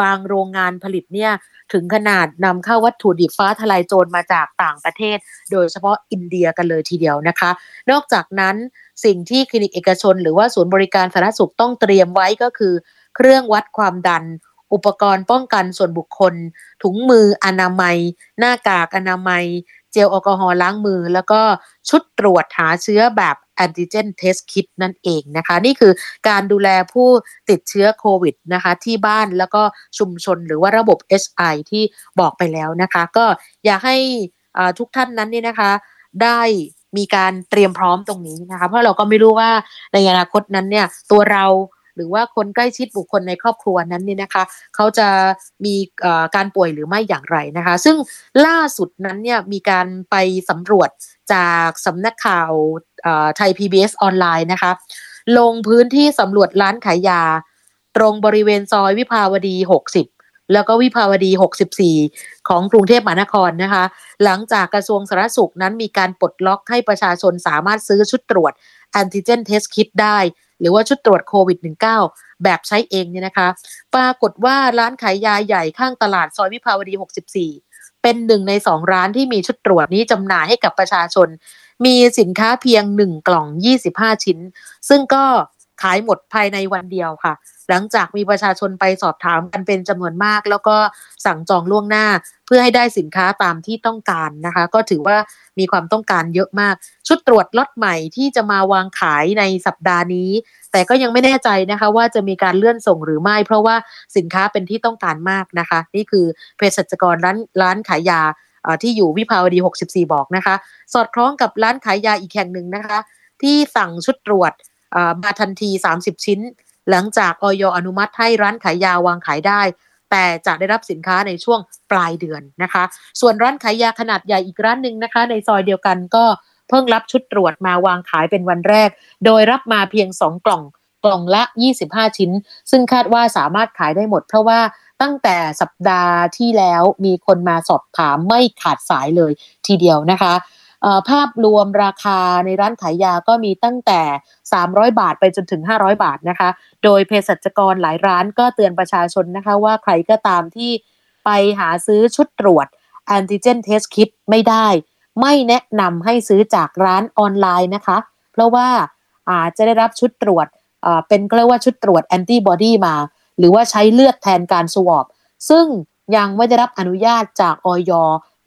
บางโรงงานผลิตเนี่ยถึงขนาดนำเข้าวัตถุดิบฟ้าทลายโจรมาจากต่างประเทศ โดยเฉพาะอินเดียกันเลยทีเดียวนะคะ นอกจากนั้นสิ่งที่คลินิกเอกชน หรือว่าศูนย์บริการสาธารณสุขต้องเตรียมไว้ก็คือ เครื่องวัดความดัน อุปกรณ์ป้องกันส่วนบุคคล ถุงมืออนามัย หน้ากากอนามัย เจลแอลกอฮอล์ล้างมือ แล้วก็ชุดตรวจหาเชื้อแบบ antigen test kit นั่นเองนะคะ นี่คือการดูแลผู้ติดเชื้อโควิดนะคะ ที่บ้านแล้วก็ชุมชนหรือว่าระบบ HI ที่บอกไปแล้วนะคะ ก็อยากให้ทุกท่านนั้นนี่นะคะได้มีการเตรียมพร้อมตรงนี้นะคะ เพราะเราก็ไม่รู้ว่าในอนาคตนั้นเนี่ยตัวเรา หรือว่าคนใกล้ชิดบุคคลในครอบครัวนั้นนี่นะคะเขาจะมีการป่วยหรือไม่อย่างไรนะคะ ซึ่งล่าสุดนั้นเนี่ยมีการไปสำรวจจากสำนักข่าวไทย PBS ออนไลน์นะคะ ลงพื้นที่สำรวจร้านขายยา ตรงบริเวณซอยวิภาวดี 60แล้วก็วิภาวดี 64 ของกรุงเทพมหานครนะคะ หลังจากกระทรวงสาธารณสุขนั้นมีการปลดล็อกให้ประชาชนสามารถซื้อชุดตรวจแอนติเจนเทสคิดได้ หรือว่าชุดตรวจโควิด -19 แบบใช้เองเนี่ยนะคะ ปรากฏว่าร้านขายยาใหญ่ข้างตลาดซอยวิภาวดี 64 เป็นหนึ่งในสองร้านที่มีชุดตรวจนี้จำหน่ายให้กับประชาชน มีสินค้าเพียง 1 กล่อง 25 ชิ้น ซึ่งก็ ขายหมดภายในวันเดียวค่ะ หลังจากมีประชาชนไปสอบถามกันเป็นจำนวนมาก แล้วก็สั่งจองล่วงหน้าเพื่อให้ได้สินค้าตามที่ต้องการนะคะ ก็ถือว่ามีความต้องการเยอะมาก ชุดตรวจล็อตใหม่ที่จะมาวางขายในสัปดาห์นี้ แต่ก็ยังไม่แน่ใจนะคะว่าจะมีการเลื่อนส่งหรือไม่ เพราะว่าสินค้าเป็นที่ต้องการมากนะคะ นี่คือเภสัชกรร้านร้านขายยาที่อยู่วิภาวดี 64 บอกนะคะ สอดคล้องกับร้านขายยาอีกแห่งหนึ่งนะคะ ที่สั่งชุดตรวจ มาทันที 30 ชิ้น หลังจากออยอนุมัติให้ร้านขายยาวางขายได้ แต่จะได้รับสินค้าในช่วงปลายเดือนนะคะ ส่วนร้านขายยาขนาดใหญ่อีกร้านหนึ่งนะคะ ในซอยเดียวกันก็เพิ่งรับชุดตรวจมาวางขายเป็นวันแรก โดยรับมาเพียง 2 กล่องกล่องละ 25 ชิ้น ซึ่งคาดว่าสามารถขายได้หมด เพราะว่าตั้งแต่สัปดาห์ที่แล้วมีคนมาสอบถามไม่ขาดสายเลยทีเดียวนะคะ ภาพรวมราคาในร้านขายยาก็มีตั้งแต่ 300 บาทไปจนถึง 500 บาทนะคะ โดยเภสัชกรหลายร้านก็เตือนประชาชนนะคะว่าใครก็ตามที่ไปหาซื้อชุดตรวจแอนติเจนเทสคิดไม่ได้ ไม่แนะนำให้ซื้อจากร้านออนไลน์นะคะ เพราะว่าอาจจะได้รับชุดตรวจเป็นเรียกว่าชุดตรวจแอนติบอดีมา หรือว่าใช้เลือดแทนการสวอปซึ่งยังไม่ได้รับอนุญาตจากออย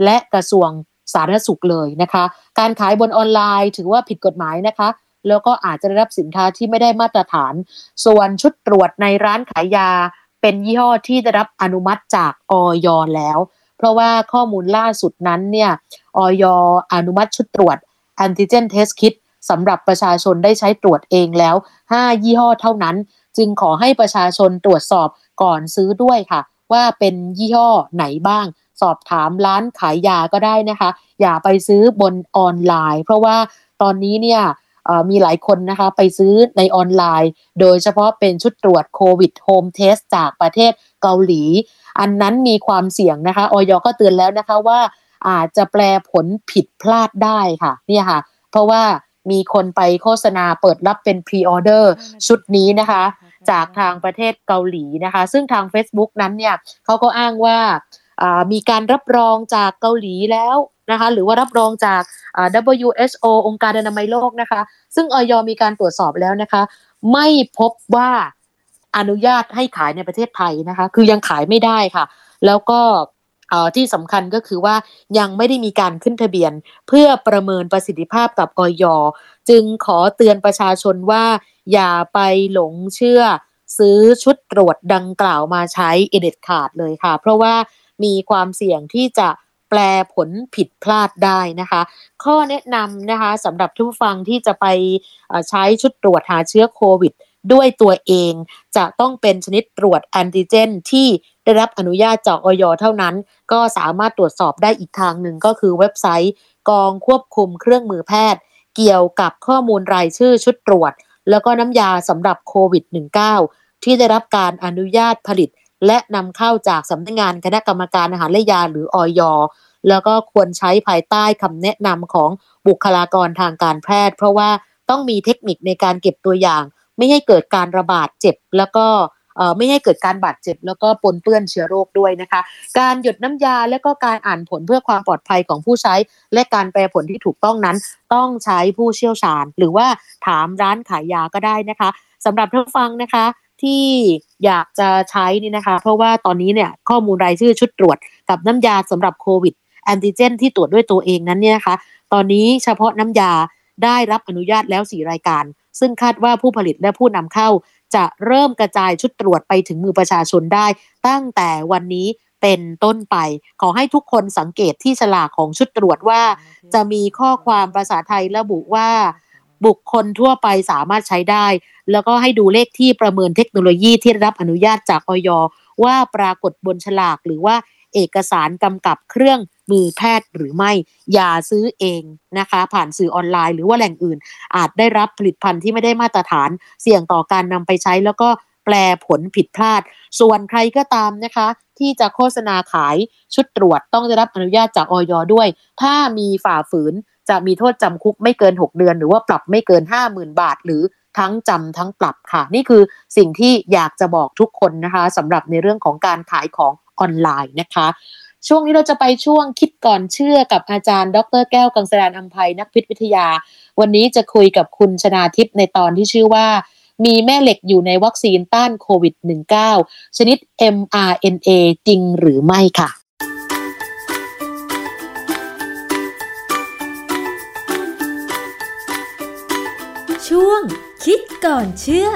และกระทรวง สาธารณสุขเลยนะคะ การขายบนออนไลน์ถือว่าผิดกฎหมายนะคะ แล้วก็อาจจะได้รับสินค้าที่ไม่ได้มาตรฐาน ส่วนชุดตรวจในร้านขายยา เป็นยี่ห้อที่ได้รับอนุมัติจากออยแล้ว เพราะว่าข้อมูลล่าสุดนั้นเนี่ยออยอนุมัติชุดตรวจantigen test kit สำหรับประชาชนได้ใช้ตรวจเองแล้ว 5 ยี่ห้อเท่านั้น จึงขอให้ประชาชนตรวจสอบก่อนซื้อด้วยค่ะ ว่าเป็นยี่ห้อไหนบ้าง สอบถามร้านขายยาก็ได้นะคะ อย่าไปซื้อบนออนไลน์ เพราะว่าตอนนี้เนี่ยมีหลายคนนะคะไปซื้อในออนไลน์ โดยเฉพาะเป็นชุดตรวจโควิด home test จากประเทศเกาหลี อันนั้นมีความเสี่ยงนะคะออยก็เตือนแล้วนะคะว่าอาจจะแปลผลผิดพลาดได้ค่ะเนี่ยค่ะ เพราะว่ามีคนไปโฆษณาเปิดรับเป็นพรีออเดอร์ชุดนี้นะคะ จากทางประเทศเกาหลีนะคะ ซึ่งทาง Facebook นั้นเนี่ยเขาก็อ้างว่า มีการรับรองจากเกาหลีแล้วนะคะหรือว่ารับรองจาก WHO องค์การอนามัยโลกนะคะ ซึ่งออยมีการตรวจสอบแล้วนะคะ ไม่พบว่าอนุญาตให้ขายในประเทศไทยนะคะ คือยังขายไม่ได้ค่ะ แล้วก็ที่สำคัญก็คือว่ายังไม่ได้มีการขึ้นทะเบียน เพื่อประเมินประสิทธิภาพกับออยจึงขอเตือนประชาชนว่า อย่าไปหลงเชื่อซื้อชุดตรวจดังกล่าวมาใช้เอเด็ดขาดเลยค่ะ เพราะว่า มีความเสี่ยงที่จะแปลผลผิดพลาดได้นะคะ ข้อแนะนำนะคะสำหรับทุกฟังที่จะไปใช้ชุดตรวจหาเชื้อโควิด ด้วยตัวเองจะต้องเป็นชนิดตรวจแอนติเจน ที่ได้รับอนุญาตจากออยเท่านั้น ก็สามารถตรวจสอบได้อีกทางหนึ่งก็คือเว็บไซต์กองควบคุมเครื่องมือแพทย์ เกี่ยวกับข้อมูลรายชื่อชุดตรวจ แล้วก็น้ำยาสำหรับโควิด -19 ที่ได้รับการอนุญาตผลิต และนำเข้าจากสำนักงงานคณะกรรมการอาหารและยาหรือออย แล้วก็ควรใช้ภายใต้คำแนะนำของบุคลากรทางการแพทย์ เพราะว่าต้องมีเทคนิคในการเก็บตัวอย่าง ไม่ให้เกิดการระบาดเจ็บ แล้วก็ไม่ให้เกิดการบาดเจ็บ แล้วก็ปนเปื้อนเชื้อโรคด้วยนะคะ การหยดน้ำยาและก็การอ่านผลเพื่อความปลอดภัยของผู้ใช้ และการแปลผลที่ถูกต้องนั้น ต้องใช้ผู้เชี่ยวชาญ หรือว่าถามร้านขายยาก็ได้นะคะสำหรับท่านฟังนะคะ ที่อยากจะใช้นี่นะคะ เพราะว่าตอนนี้เนี่ยข้อมูลรายชื่อชุดตรวจกับน้ำยาสำหรับโควิดแอนติเจน ที่ตรวจด้วยตัวเองนั้นเนี่ยนะคะตอนนี้เฉพาะน้ำยาได้รับอนุญาตแล้ว 4 รายการ ซึ่งคาดว่าผู้ผลิตและผู้นำเข้า จะเริ่มกระจายชุดตรวจไปถึงมือประชาชนได้ ตั้งแต่วันนี้เป็นต้นไป ขอให้ทุกคนสังเกตที่ฉลากของชุดตรวจว่า จะมีข้อความภาษาไทยระบุว่า บุคคลทั่วไปสามารถใช้ได้ แล้วก็ให้ดูเลขที่ประเมินเทคโนโลยีที่รับอนุญาตจากออยว่าปรากฏบนฉลากหรือว่าเอกสารกำกับเครื่องมือแพทย์หรือไม่อย่าซื้อเองนะคะ ผ่านสื่อออนไลน์หรือว่าแหล่งอื่น อาจได้รับผลิตภัณฑ์ที่ไม่ได้มาตรฐาน เสี่ยงต่อการนำไปใช้แล้วก็แปลผลผิดพลาด ส่วนใครก็ตามนะคะ ที่จะโฆษณาขายชุดตรวจต้องได้รับอนุญาตจากออยด้วย ถ้ามีฝ่าฝืน จะมีโทษจำคุกไม่เกิน 6 เดือน หรือว่าปรับไม่เกิน 50,000 บาท หรือทั้งจำทั้งปรับค่ะ นี่คือสิ่งที่อยากจะบอกทุกคนนะคะสำหรับในเรื่องของการขายของออนไลน์นะคะ ช่วงนี้เราจะไปช่วงคิดก่อนเชื่อกับอาจารย์ ดรแก้วกังสดานอัมภัยนักพิษวิทยา วันนี้จะคุยกับคุณชนาทิพย์ในตอนที่ชื่อว่ามีแม่เหล็กอยู่ในวัคซีนต้านโควิด -19 ชนิด mRNA จริงหรือไม่ค่ะ คิดก่อนเชื่อ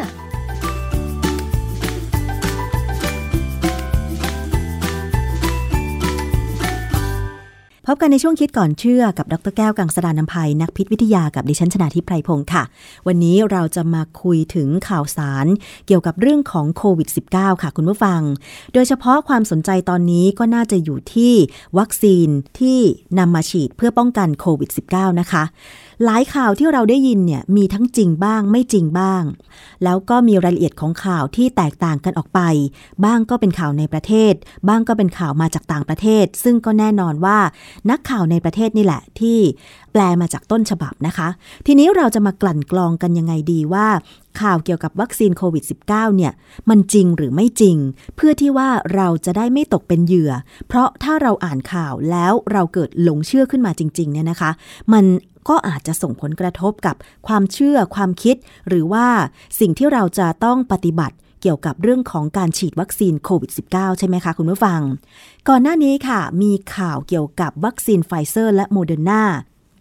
พบกันในช่วงคิดก่อนเชื่อกับดรแก้วกังสดานนภัยนักพิษวิทยากับดิฉันชนาทิพไพรพงศ์ค่ะ วันนี้เราจะมาคุยถึงข่าวสารเกี่ยวกับเรื่องของโควิด -19 ค่ะคุณผู้ฟัง โดยเฉพาะความสนใจตอนนี้ก็น่าจะอยู่ที่วัคซีนที่นำมาฉีดเพื่อป้องกันโควิด -19 นะคะหลายข่าวที่เราได้ยินเนี่ยมีทั้งจริงบ้างไม่จริงบ้าง แล้วก็มีรายละเอียดของข่าวที่แตกต่างกันออกไป บ้างก็เป็นข่าวในประเทศ บ้างก็เป็นข่าวมาจากต่างประเทศ ซึ่งก็แน่นอนว่านักข่าวในประเทศนี่แหละที่แปลมาจากต้นฉบับนะคะ ทีนี้เราจะมากลั่นกรองกันยังไงดีว่า ข่าวเกี่ยวกับวัคซีนโควิด -19 เนี่ย มันจริงหรือไม่จริง เพื่อที่ว่าเราจะได้ไม่ตกเป็นเหยื่อ เพราะถ้าเราอ่านข่าวแล้วเราเกิดหลงเชื่อขึ้นมาจริงๆเนี่ยนะคะ มัน ก็อาจจะส่งผลกระทบกับความเชื่อความคิด หรือว่าสิ่งที่เราจะต้องปฏิบัติเกี่ยวกับเรื่องของการฉีดวัคซีนโควิด -19 ใช่ไหมคะคุณผู้ฟัง ก่อนหน้านี้ค่ะ มีข่าวเกี่ยวกับวัคซีนไฟเซอร์และโมเดอร์นา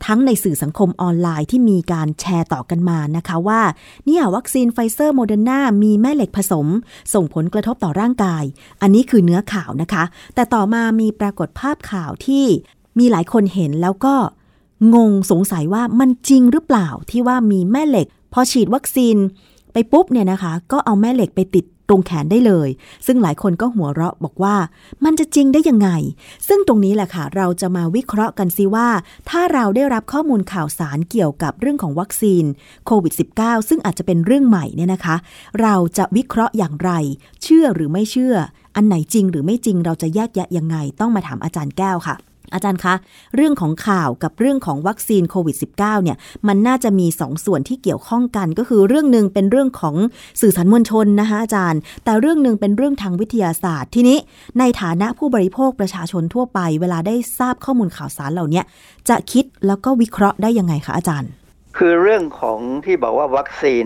ทั้งในสื่อสังคมออนไลน์ที่มีการแชร์ต่อกันมานะคะว่า เนี่ยวัคซีนไฟเซอร์โมเดอร์นามีแม่เหล็กผสม ส่งผลกระทบต่อร่างกาย อันนี้คือเนื้อข่าวนะคะ แต่ต่อมามีปรากฏภาพข่าวที่มีหลายคนเห็นแล้วก็ งงสงสัยว่ามันจริงหรือเปล่าที่ว่ามีแม่เหล็ก พอฉีดวัคซีนไปปุ๊บเนี่ยนะคะ ก็เอาแม่เหล็กไปติดตรงแขนได้เลย ซึ่งหลายคนก็หัวเราะบอกว่ามันจะจริงได้ยังไง ซึ่งตรงนี้แหละค่ะ เราจะมาวิเคราะห์กันซิว่า ถ้าเราได้รับข้อมูลข่าวสารเกี่ยวกับเรื่องของวัคซีนโควิด -19 ซึ่งอาจจะเป็นเรื่องใหม่เนี่ยนะคะ เราจะวิเคราะห์อย่างไร เชื่อหรือไม่เชื่อ อันไหนจริงหรือไม่จริงเราจะแยกแยะยังไง ต้องมาถามอาจารย์แก้วค่ะ อาจารย์คะ เรื่องของข่าวกับเรื่องของวัคซีนโควิด -19 เนี่ยมันน่าจะมีสองส่วนที่เกี่ยวข้องกัน ก็คือเรื่องหนึ่งเป็นเรื่องของสื่อสารมวลชนนะคะอาจารย์ แต่เรื่องหนึ่งเป็นเรื่องทางวิทยาศาสตร์ ทีนี้ในฐานะผู้บริโภคประชาชนทั่วไป เวลาได้ทราบข้อมูลข่าวสารเหล่านี้จะคิดแล้วก็วิเคราะห์ได้ยังไงคะอาจารย์ คือเรื่องของที่บอกว่าวัคซีน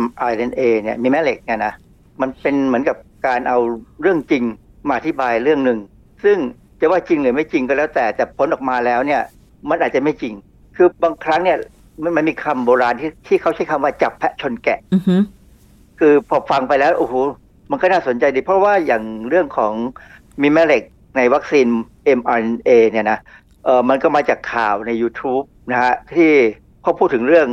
mRNA เนี่ยมีแม่เหล็กเนี่ยนะมันเป็นเหมือนกับการเอาเรื่องจริงมาอธิบายเรื่องหนึ่ง ซึ่ง จะว่าจริงหรือไม่จริงก็แล้วแต่แต่ผลออกมาแล้วเนี่ย มันอาจจะไม่จริง คือบางครั้งเนี่ยมันมันมีคำโบราณที่ที่เขาใช้คำว่าจับแพะชนแกะอือฮึคือพอฟังไปแล้วโอ้โหมันก็น่าสนใจดี เพราะว่าอย่างเรื่องของมีแม่เหล็กในวัคซีน mRNA เนี่ยนะเออมันก็มาจากข่าวใน YouTube นะฮะที่เขาพูดถึงเรื่อง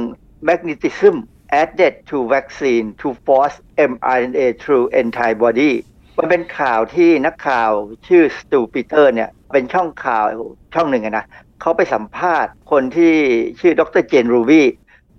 magnetism added to vaccine to force mRNA through antibody มันเป็นข่าวที่นักข่าวชื่อสตูปีเตอร์เนี่ยเป็นช่องข่าวช่องหนึ่งอะนะเขาไปสัมภาษณ์คนที่ชื่อดรเจนรูบี้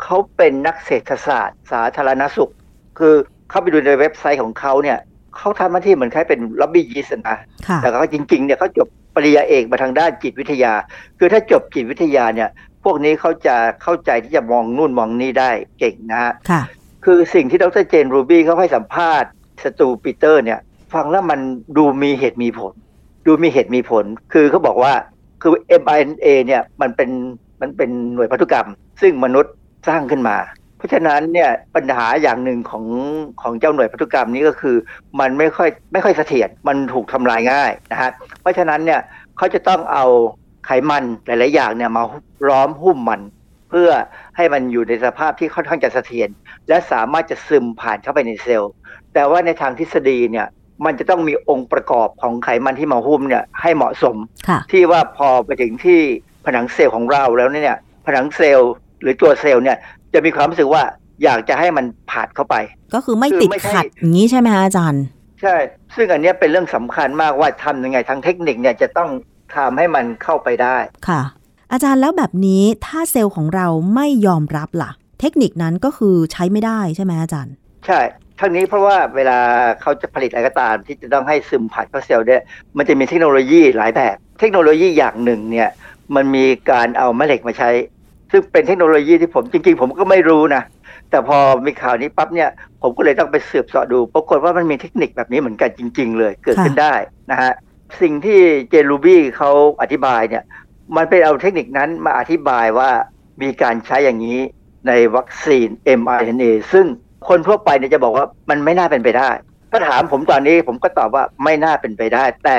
เขาเป็นนักเศรษฐศาสตร์ สาธารณสุข คือเข้าไปดูในเว็บไซต์ของเขาเนี่ยเขาทำหน้าที่เหมือนคล้ายเป็นล็อบบี้ยิสนะค่ะแต่เขาจริงๆเนี่ยเขาจบปริญญาเอกมาทางด้านจิตวิทยา คือถ้าจบจิตวิทยาเนี่ย พวกนี้เขาจะเข้าใจที่จะมองนู่นมองนี่ได้เก่งนะฮะค่ะคือสิ่งที่ดรเจนรูบี้เขาให้สัมภาษณ์สตูปีเตอร์เนี่ย ฟังแล้วมันดูมีเหตุมีผล ดูมีเหตุมีผล คือเขาบอกว่าคือ mRNA เนี่ยมันเป็นมันเป็นหน่วยพันธุกรรม ซึ่งมนุษย์สร้างขึ้นมา เพราะฉะนั้นเนี่ยปัญหาอย่างหนึ่งของของเจ้าหน่วยพันธุกรรมนี้ก็คือ มันไม่ค่อยไม่ค่อยเสถียรมันถูกทำลายง่ายนะฮะเพราะฉะนั้นเนี่ยเขาจะต้องเอาไขมันหลาย ๆ อย่างเนี่ยมาล้อมหุ้มมัน เพื่อให้มันอยู่ในสภาพที่ค่อนข้างจะเสถียรและสามารถจะซึมผ่านเข้าไปในเซลล์ แต่ว่าในทางทฤษฎีเนี่ย มันจะต้องมีองค์ประกอบของไขมันที่มาหุ้มเนี่ยให้เหมาะสมค่ะที่ว่าพอไปถึงที่ผนังเซลล์ของเราแล้วเนี่ยผนังเซลล์หรือตัวเซลล์เนี่ยจะมีความรู้สึกว่าอยากจะให้มันผ่านเข้าไป ก็คือไม่คือติดไม่ใช่ขัดอย่างนี้ใช่ไหมคะอาจารย์ ใช่ ซึ่งอันเนี้ยเป็นเรื่องสำคัญมากว่าทำยังไงทางเทคนิคเนี่ยจะต้องทำให้มันเข้าไปได้ค่ะ อาจารย์แล้วแบบนี้ถ้าเซลล์ของเราไม่ยอมรับล่ะ เทคนิคนั้นก็คือใช้ไม่ได้ใช่ไหมอาจารย์ ใช่ ทั้งนี้เพราะว่าเวลาเขาจะผลิตอะไรก็ตาม ที่จะต้องให้ซึมผ่านเข้าเซลล์เนี่ยมันจะมีเทคโนโลยีหลายแบบ เทคโนโลยีอย่างหนึ่งเนี่ยมันมีการเอาแม่เหล็กมาใช้ ซึ่งเป็นเทคโนโลยีที่ผมจริง ๆ ผมก็ไม่รู้นะแต่พอมีข่าวนี้ปั๊บเนี่ยผมก็เลยต้องไปสืบเสาะดูปรากฏว่ามันมีเทคนิคแบบนี้เหมือนกันจริง ๆ เลยเกิดขึ้นได้นะฮะสิ่งที่เจนรูบี้เขาอธิบายเนี่ยมันเป็นเอาเทคนิคนั้นมาอธิบายว่ามีการใช้อย่างนี้ในวัคซีน mRNA ซึ่ง คนทั่วไปเนี่ยจะบอกว่ามันไม่น่าเป็นไปได้ ถ้าถามผมตอนนี้ผมก็ตอบว่าไม่น่าเป็นไปได้ แต่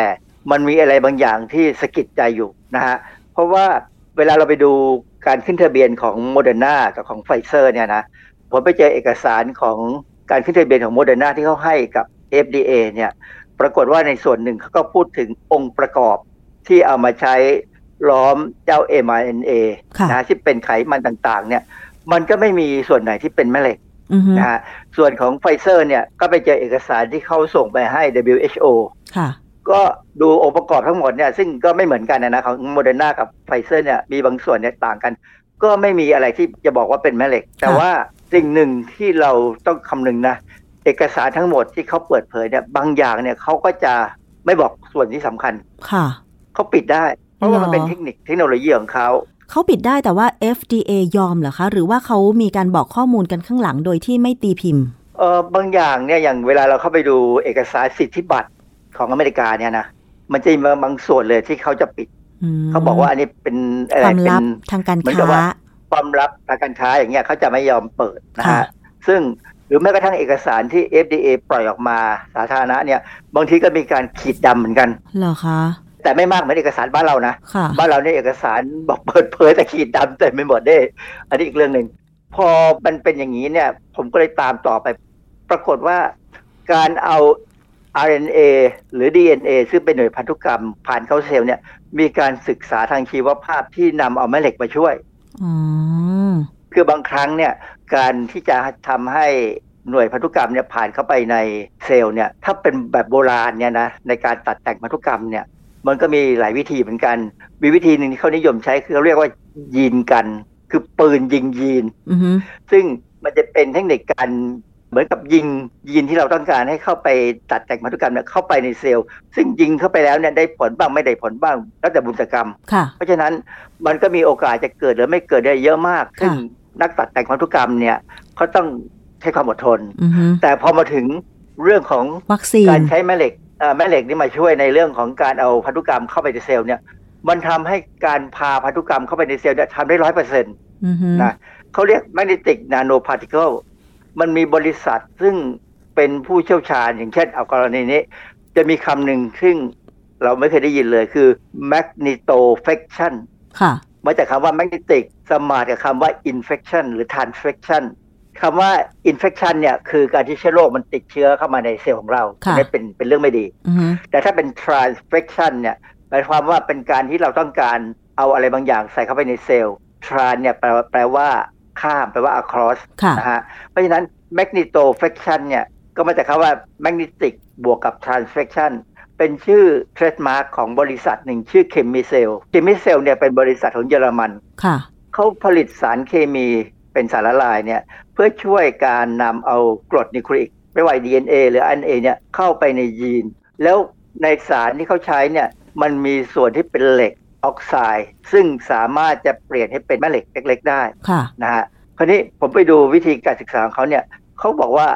มันมีอะไรบางอย่างที่สะกิดใจอยู่นะฮะเพราะว่าเวลาเราไปดูการขึ้นทะเบียนของโมเดอร์นากับของไฟเซอร์เนี่ยนะผมไปเจอเอกสารของการขึ้นทะเบียนของโมเดอร์นาที่เขาให้กับ FDA เนี่ยปรากฏว่าในส่วนหนึ่งเขาก็พูดถึงองค์ประกอบที่เอามาใช้ล้อมเจ้า mRNA ค่ะนะที่เป็นไขมันต่างๆ เนี่ย มันก็ไม่มีส่วนไหนที่เป็นแม่เหล็กอือฮึ นะฮะส่วนของไฟเซอร์เนี่ยก็ไปเจอเอกสารที่เขาส่งไปให้ WHO ค่ะก็ดูองค์ประกอบทั้งหมดเนี่ยซึ่งก็ไม่เหมือนกันนะนะของโมเดอร์นากับไฟเซอร์เนี่ยมีบางส่วนเนี่ยต่างกัน ก็ไม่มีอะไรที่จะบอกว่าเป็นแม่เหล็ก แต่ว่าสิ่งหนึ่งที่เราต้องคำนึงนะ เอกสารทั้งหมดที่เขาเปิดเผยเนี่ยบางอย่างเนี่ยเขาก็จะไม่บอกส่วนที่สำคัญ ค่ะเขาปิดได้ เพราะว่ามันเหรอเป็นเทคนิคเทคโนโลยีของเขา เขาปิดได้แต่ว่า FDA ยอมเหรอคะ หรือว่าเขามีการบอกข้อมูลกันข้างหลังโดยที่ไม่ตีพิมพ์เออบางอย่างเนี่ยอย่างเวลาเราเข้าไปดูเอกสารสิทธิบัตรของอเมริกาเนี่ยนะมันจะมีบางส่วนเลยที่เขาจะปิดมเขาบอกว่าอันนี้เป็นอะคไรวามเป็ลับนทางการเหมือนค้ากับว่าความลับทางการค้าอย่างเงี้ยเขาจะไม่ยอมเปิดนะค่ะฮะซึ่งหรือแม้กระทั่งเอกสารที่ FDA ปล่อยออกมาสาธารณะเนี่ย บางทีก็มีการขีดดำเหมือนกันเหรอคะ แต่ไม่มากเหมือนเอกสารบ้านเรานะค่ะบ้านเราเนี่ยเอกสารบอกเปิดเผยแต่ขีดดำแต่ไม่หมดได้ อันนี้อีกเรื่องหนึ่งพอมันเป็นอย่างนี้เนี่ย ผมก็เลยตามต่อไป ปรากฏว่าการเอา RNA หรือ DNA ซึ่งเป็นหน่วยพันธุกรรมผ่านเข้าเซลล์เนี่ย มีการศึกษาทางชีวภาพที่นำเอาแม่เหล็กมาช่วยอ๋อคือบางครั้งเนี่ย การที่จะทำให้หน่วยพันธุกรรมเนี่ยผ่านเข้าไปในเซลล์เนี่ย ถ้าเป็นแบบโบราณเนี่ยนะในการตัดแต่งพันธุกรรมเนี่ย มันก็มีหลายวิธีเหมือนกัน มีวิธีหนึ่งที่เขานิยมใช้คือเขาเรียกว่ายีนกัน คือปืนยิงยีนอือฮึซึ่งมันจะเป็นเทคนิคการเหมือนกับยิงยีนที่เราต้องการให้เข้าไปตัดแต่งพันธุกรรมเนี่ยเข้าไปในเซลล์ ซึ่งยิงเข้าไปแล้วเนี่ยได้ผลบ้างไม่ได้ผลบ้าง แล้วแต่บุญกรรมค่ะเพราะฉะนั้นมันก็มีโอกาสจะเกิดหรือไม่เกิดได้เยอะมากซึ่งนักตัดแต่งพันธุกรรมเนี่ยเขาต้องใช้ความอดทนอือฮึแต่พอมาถึงเรื่องของวัคซีนการใช้แม่เหล็กเอ่อ แม่เหล็กนี่มาช่วยในเรื่องของการเอาพันธุกรรมเข้าไปในเซลล์เนี่ย มันทำให้การพาพันธุกรรมเข้าไปในเซลล์เนี่ยทำได้ร้อยเปอร์เซ็นต์อือฮึนะเขาเรียก magnetic nanoparticle มันมีบริษัทซึ่งเป็นผู้เชี่ยวชาญอย่างเช่นเอากรณีนี้ จะมีคำหนึ่งซึ่งเราไม่เคยได้ยินเลยคือ magnetofection ค่ะมาจากคำว่า magnetic สมานกับคำว่า infection หรือ transfection คำว่า infection เนี่ยคือการที่เชื้อโรคมันติดเชื้อเข้ามาในเซลล์ของเราค่ะอันนี้เป็นเป็นเรื่องไม่ดีอือฮึแต่ถ้าเป็น transfection เนี่ยหมายความว่าเป็นการที่เราต้องการเอาอะไรบางอย่างใส่เข้าไปในเซลล์ trans เนี่ยแปลแปลว่าข้ามแปลว่า across ค่ะนะฮะเพราะฉะนั้น magnetofection เนี่ยก็มาจากคำว่า magnetic บวกกับ transfection เป็นชื่อ trademark ของบริษัทหนึ่งชื่อ Chemicell Chemicell เนี่ยเป็นบริษัทของเยอรมัน ค่ะ เขาผลิตสารเคมีเป็นสารละลายเนี่ยเพื่อช่วยการนำเอากรดนิวคลีอิกไม่ว่า DNA หรือ RNA เนี่ยเข้าไปในยีน แล้วในสารที่เขาใช้เนี่ยมันมีส่วนที่เป็นเหล็กออกไซด์ ซึ่งสามารถจะเปลี่ยนให้เป็นแม่เหล็กเล็ก ๆ ได้ค่ะนะฮะคราวนี้ผมไปดูวิธีการศึกษาของเขาเนี่ยเขาบอกว่า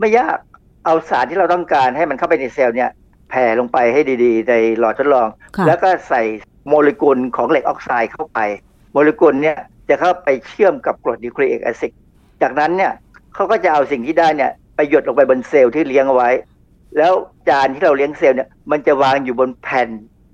ไม่ยากเอาสารที่เราต้องการให้มันเข้าไปในเซลล์เนี่ยแผ่ลงไปให้ดีๆ ในหลอดทดลองค่ะแล้วก็ใส่โมเลกุลของเหล็กออกไซด์เข้าไป โมเลกุลเนี่ยจะเข้าไปเชื่อมกับกรด nucleic acid จากนั้นเนี่ยเขาก็จะเอาสิ่งที่ได้เนี่ยไปหยดลงไปบนเซลล์ที่เลี้ยงเอาไว้ แล้วจานที่เราเลี้ยงเซลล์เนี่ยมันจะวางอยู่บนแผ่น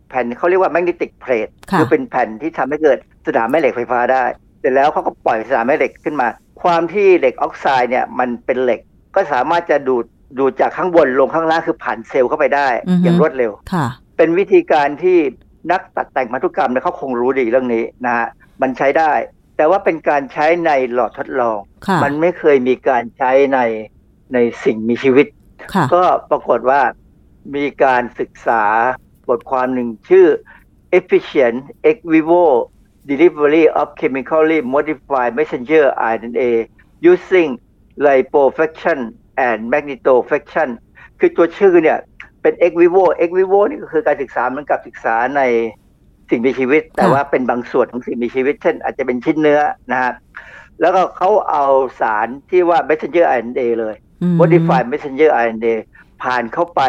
แผ่นเขาเรียกว่า magnetic plate ค่ะหรือเป็นแผ่นที่ทำให้เกิดสนามแม่เหล็กไฟฟ้าได้ เสร็จแล้วเขาก็ปล่อยสนามแม่เหล็กขึ้นมา ความที่เหล็กออกไซด์เนี่ยมันเป็นเหล็กก็สามารถจะดูดดูดจากข้างบนลงข้างล่างคือผ่านเซลล์เข้าไปได้อือฮึอย่างรวดเร็วค่ะเป็นวิธีการที่นักตัดแต่งพันธุกรรมเนี่ยเขาคงรู้ดีเรื่องนี้นะฮะมันใช้ได้ แต่ว่าเป็นการใช้ในหลอดทดลองค่ะมันไม่เคยมีการใช้ในในสิ่งมีชีวิตค่ะก็ปรากฏว่ามีการศึกษาบทความหนึ่งชื่อ efficient ex vivo delivery of chemically modified messenger RNA using liposuction and magnetofection คือตัวชื่อเนี่ยเป็น ex vivo ex vivo นี่ก็คือการศึกษาเหมือนกับศึกษาใน สิ่งมีชีวิต แต่ค่ะว่าเป็นบางส่วนของสิ่งมีชีวิต เช่นอาจจะเป็นชิ้นเนื้อนะฮะแล้วก็เขาเอาสารที่ว่า messenger RNA เลยอืม modified messenger RNA ผ่านเข้าไป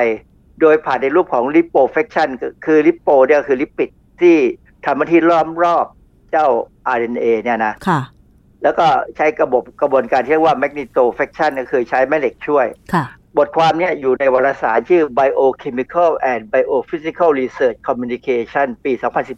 โดยผ่านในรูปของ liposuction ก็คือ lipo เนี่ยก็คือลิปิดที่ทำหน้าที่ล้อมรอบเจ้า RNA เนี่ยนะค่ะแล้วก็ใช้กระบบกระบวนการที่เรียกว่า magnetofection ก็คือใช้แม่เหล็กช่วยค่ะ บทความเนี้อยู่ในวารสารชื่อ Biochemical and Biophysical Research Communication ปี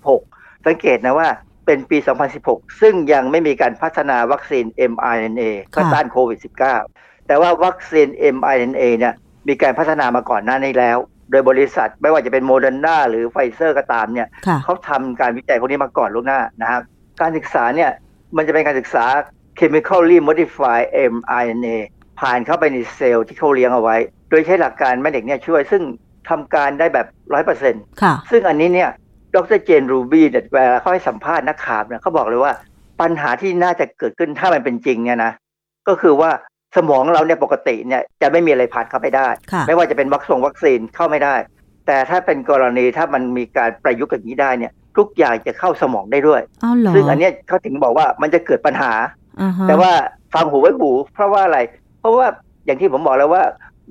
2016 สังเกตนะว่าเป็นปี 2016 ซึ่งยังไม่มีการพัฒนาวัคซีน mRNA เพื่อค่ะต้านโควิด -19 แต่ว่าวัคซีน mRNA เนี่ยมีการพัฒนามาก่อนหน้านี้แล้ว โดยบริษัทไม่ว่าจะเป็นโมเดอร์นาหรือไฟเซอร์ก็ตามเนี่ยค่ะเขาทำการวิจัยพวกนี้มาก่อนล่วงหน้านะครับ การศึกษาเนี่ยมันจะเป็นการศึกษา chemically modified mRNA ผ่านเข้าไปในเซลล์ที่เขาเลี้ยงเอาไว้ โดยใช้หลักการแม่เหล็กเนี่ยช่วยซึ่งทำการได้แบบร้อยเปอร์เซ็นต์ค่ะซึ่งอันนี้เนี่ยดรเจนรูบี้เนี่ยเวลาเขาให้สัมภาษณ์นักข่าวเนี่ยเขาบอกเลยว่าปัญหาที่น่าจะเกิดขึ้นถ้ามันเป็นจริงเนี่ยนะก็คือว่าสมองเราเนี่ยปกติเนี่ยจะไม่มีอะไรผ่านเข้าไปได้ค่ะไม่ว่าจะเป็นวัคซีนวัคซีนเข้าไม่ได้ แต่ถ้าเป็นกรณีถ้ามันมีการประยุกต์อย่างนี้ได้เนี่ย ทุกอย่างจะเข้าสมองได้ด้วยเอาเหรอซึ่งอันเนี้ยเขาถึงบอกว่ามันจะเกิดปัญหาอ่าฮะแต่ว่าฟังหูไว้หู เพราะว่าอะไรเพ ราะว่าอย่างที่ผมบอกแล้วว่า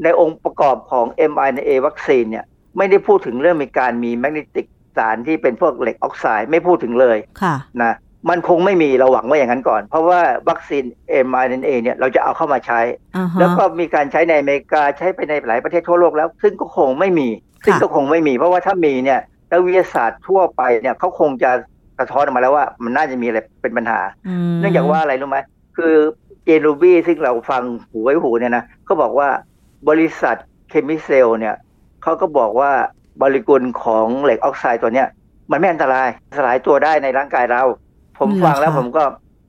ในองค์ประกอบของ mRNA วัคซีนเนี่ยไม่ได้พูดถึงเรื่องมีการมีแมกเนติกสารที่เป็นพวกเหล็กออกไซด์ไม่พูดถึงเลยค่ะนะมันคงไม่มีเราหวังว่าอย่างนั้นก่อน เพราะว่าวัคซีน mRNA เนี่ยเราจะเอาเข้ามาใช้อ่าฮะแล้วก็มีการใช้ในอเมริกาใช้ไปในหลายประเทศทั่วโลกแล้ว ซึ่งก็คงไม่มี ซึ่งก็คงไม่มี เพราะว่าถ้ามีเนี่ยนักวิทยาศาสตร์ทั่วไปเนี่ยเขาคงจะสะท้อนออกมาแล้วว่ามันน่าจะมีอะไรเป็นปัญหามเนื่องจากว่าอะไรรู้ไหมคือเจนรูบี้ซึ่งเราฟังหูไว้หูเนี่ยนะเขาบอกว่าบริษัทเคมิเซลเนี่ยเขาก็บอกว่าโมเลกุลของเหล็กออกไซด์ตัวเนี้ย มันไม่อันตรายสลายตัวได้ในร่างกายเรา ผมฟังแล้วผมก็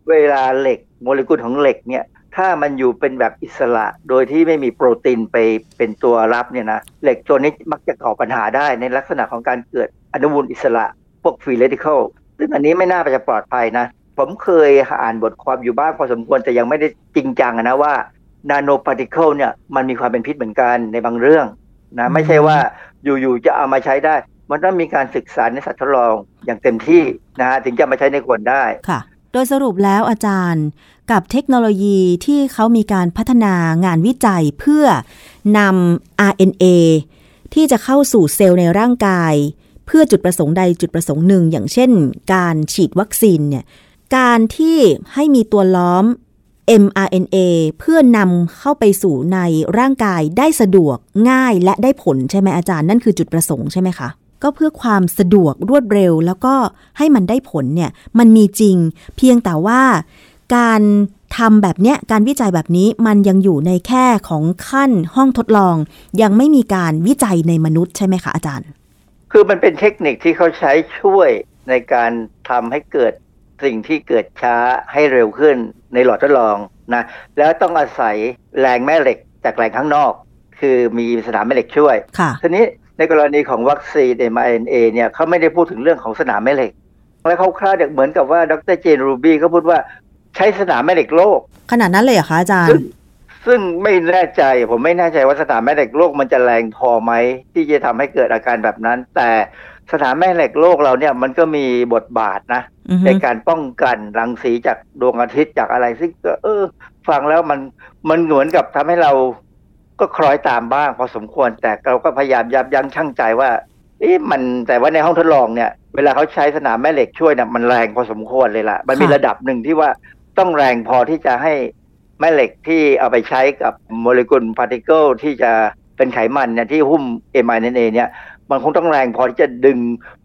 เวลาเหล็กโมเลกุลของเหล็กเนี่ย ถ้ามันอยู่เป็นแบบอิสระ โดยที่ไม่มีโปรตีนไปเป็นตัวรับเนี่ยนะเหล็กตัวนี้มักจะก่อปัญหาได้ในลักษณะของการเกิดอนุมูลอิสระพวก free radical ซึ่งอันนี้ไม่น่าจะปลอดภัยนะ ผมเคยอ่านบทความอยู่บ้างพอสมควรแต่ยังไม่ได้จริงจังอะนะว่า nanoparticle เนี่ยมันมีความเป็นพิษเหมือนกันในบางเรื่องนะไม่ใช่ว่าอยู่ๆจะเอามาใช้ได้ มันต้องมีการศึกษาในสัตว์ทดลองอย่างเต็มที่นะฮะถึงจะมาใช้ในคนได้ค่ะ โดยสรุปแล้วอาจารย์กับเทคโนโลยีที่เขามีการพัฒนางานวิจัยเพื่อนำ RNA ที่จะเข้าสู่เซลล์ในร่างกาย เพื่อจุดประสงค์ใดจุดประสงค์หนึ่ง อย่างเช่น การฉีดวัคซีนเนี่ย การที่ให้มีตัวล้อม mRNA เพื่อนำเข้าไปสู่ในร่างกายได้สะดวกง่ายและได้ผลใช่ไหมอาจารย์นั่นคือจุดประสงค์ใช่ไหมคะก็เพื่อความสะดวกรวดเร็ว แล้วก็ให้มันได้ผลเนี่ยมันมีจริง เพียงแต่ว่าการทำแบบเนี้ยการวิจัยแบบนี้มันยังอยู่ในแค่ของขั้นห้องทดลอง ยังไม่มีการวิจัยในมนุษย์ใช่ไหมคะอาจารย์ คือมันเป็นเทคนิคที่เขาใช้ช่วยในการทำให้เกิด สิ่งที่เกิดช้าให้เร็วขึ้นในหลอดทดลองนะแล้วต้องอาศัยแรงแม่เหล็กจากแรงข้างนอก คือมีสนามแม่เหล็กช่วยค่ะทีนี้ในกรณีของวัคซีน mRNA เนี่ยเขาไม่ได้พูดถึงเรื่องของสนามแม่เหล็ก และเขาคลาดๆเหมือนกับว่าดรเจนรูบี้เขาพูดว่าใช้สนามแม่เหล็กโลก ขนาดนั้นเลยเหรอคะอาจารซึ่ย์งซึ่งไม่แน่ใจผมไม่แน่ใจว่าสนามแม่เหล็กโลกมันจะแรงพอไหมที่จะทำให้เกิดอาการแบบนั้น แต่ สนามแม่เหล็กโลกเราเนี่ยมันก็มีบทบาทนะอือฮึในการป้องกันรังสีจากดวงอาทิตย์จากอะไรซึ่งก็เออ ฟังแล้วมันมันเหมือนกับทำให้เราก็คล้อยตามบ้าง พอสมควรแต่เราก็พยายามยับยั้งชั่งใจว่าเอ๊ะมันแต่ว่าในห้องทดลองเนี่ย เวลาเขาใช้สนามแม่เหล็กช่วยเนี่ยมันแรงพอสมควรเลยล่ะ มันมีค่ะระดับหนึ่งที่ว่าต้องแรงพอที่จะให้แม่เหล็กที่เอาไปใช้กับโมเลกุลพาร์ติเคิลที่จะเป็นไขมันเนี่ยที่หุ้ม mRNA เนี่ย มันคงต้องแรงพอที่จะดึง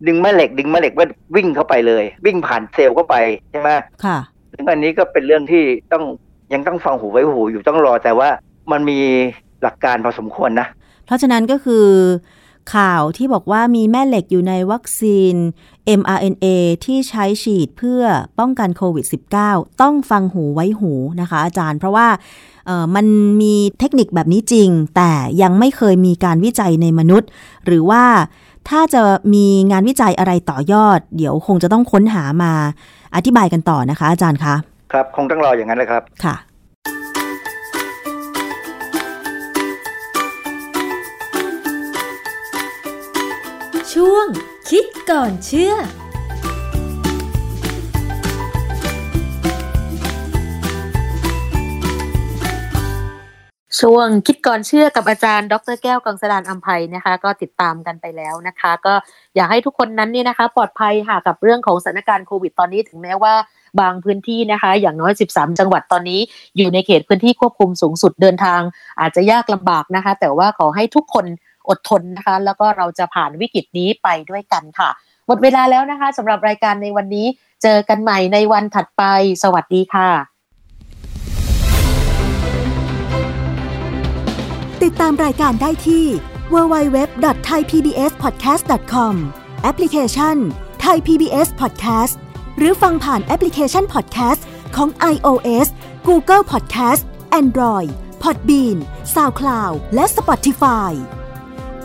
ดึงแม่เหล็ก ดึงแม่เหล็กว่าวิ่งเข้าไปเลย วิ่งผ่านเซลล์เข้าไปใช่ไหมค่ะซึ่งอันนี้ก็เป็นเรื่องที่ต้องยังต้องฟังหูไว้หูอยู่ต้องรอแต่ว่ามันมีหลักการพอสมควรนะ เพราะฉะนั้นก็คือ ข่าวที่บอกว่ามีแม่เหล็กอยู่ในวัคซีน mRNA ที่ใช้ฉีดเพื่อป้องกันโควิด -19 ต้องฟังหูไว้หูนะคะ อาจารย์เพราะว่าเอ่อมันมีเทคนิคแบบนี้จริง แต่ยังไม่เคยมีการวิจัยในมนุษย์ หรือว่าถ้าจะมีงานวิจัยอะไรต่อยอด เดี๋ยวคงจะต้องค้นหามาอธิบายกันต่อนะคะ อาจารย์คะ ครับ คงต้องรออย่างนั้นเลยครับค่ะ ช่วง คิดก่อนเชื่อช่วงคิดก่อนเชื่อกับอาจารย์ ดรแก้วกังสดานอัมภัยนะคะ ก็ติดตามกันไปแล้วนะคะ ก็อยากให้ทุกคนนั้นเนี่ยนะคะ ปลอดภัยค่ะกับเรื่องของสถานการณ์โควิดตอนนี้ถึงแม้ว่าบางพื้นที่นะคะ อย่างน้อย 13 จังหวัดตอนนี้ อยู่ในเขตพื้นที่ควบคุมสูงสุดเดินทาง อาจจะยากลำบากนะคะ แต่ว่าขอให้ทุกคน อดทนนะคะ แล้วก็เราจะผ่านวิกฤตนี้ไปด้วยกันค่ะ หมดเวลาแล้วนะคะสำหรับรายการในวันนี้ เจอกันใหม่ในวันถัดไป สวัสดีค่ะ ติดตามรายการได้ที่ www.thaipbspodcast.com แอปพลิเคชัน Thai PBS Podcast หรือฟังผ่านแอปพลิเคชัน Podcast ของ iOS Google Podcast Android Podbean SoundCloud และ Spotify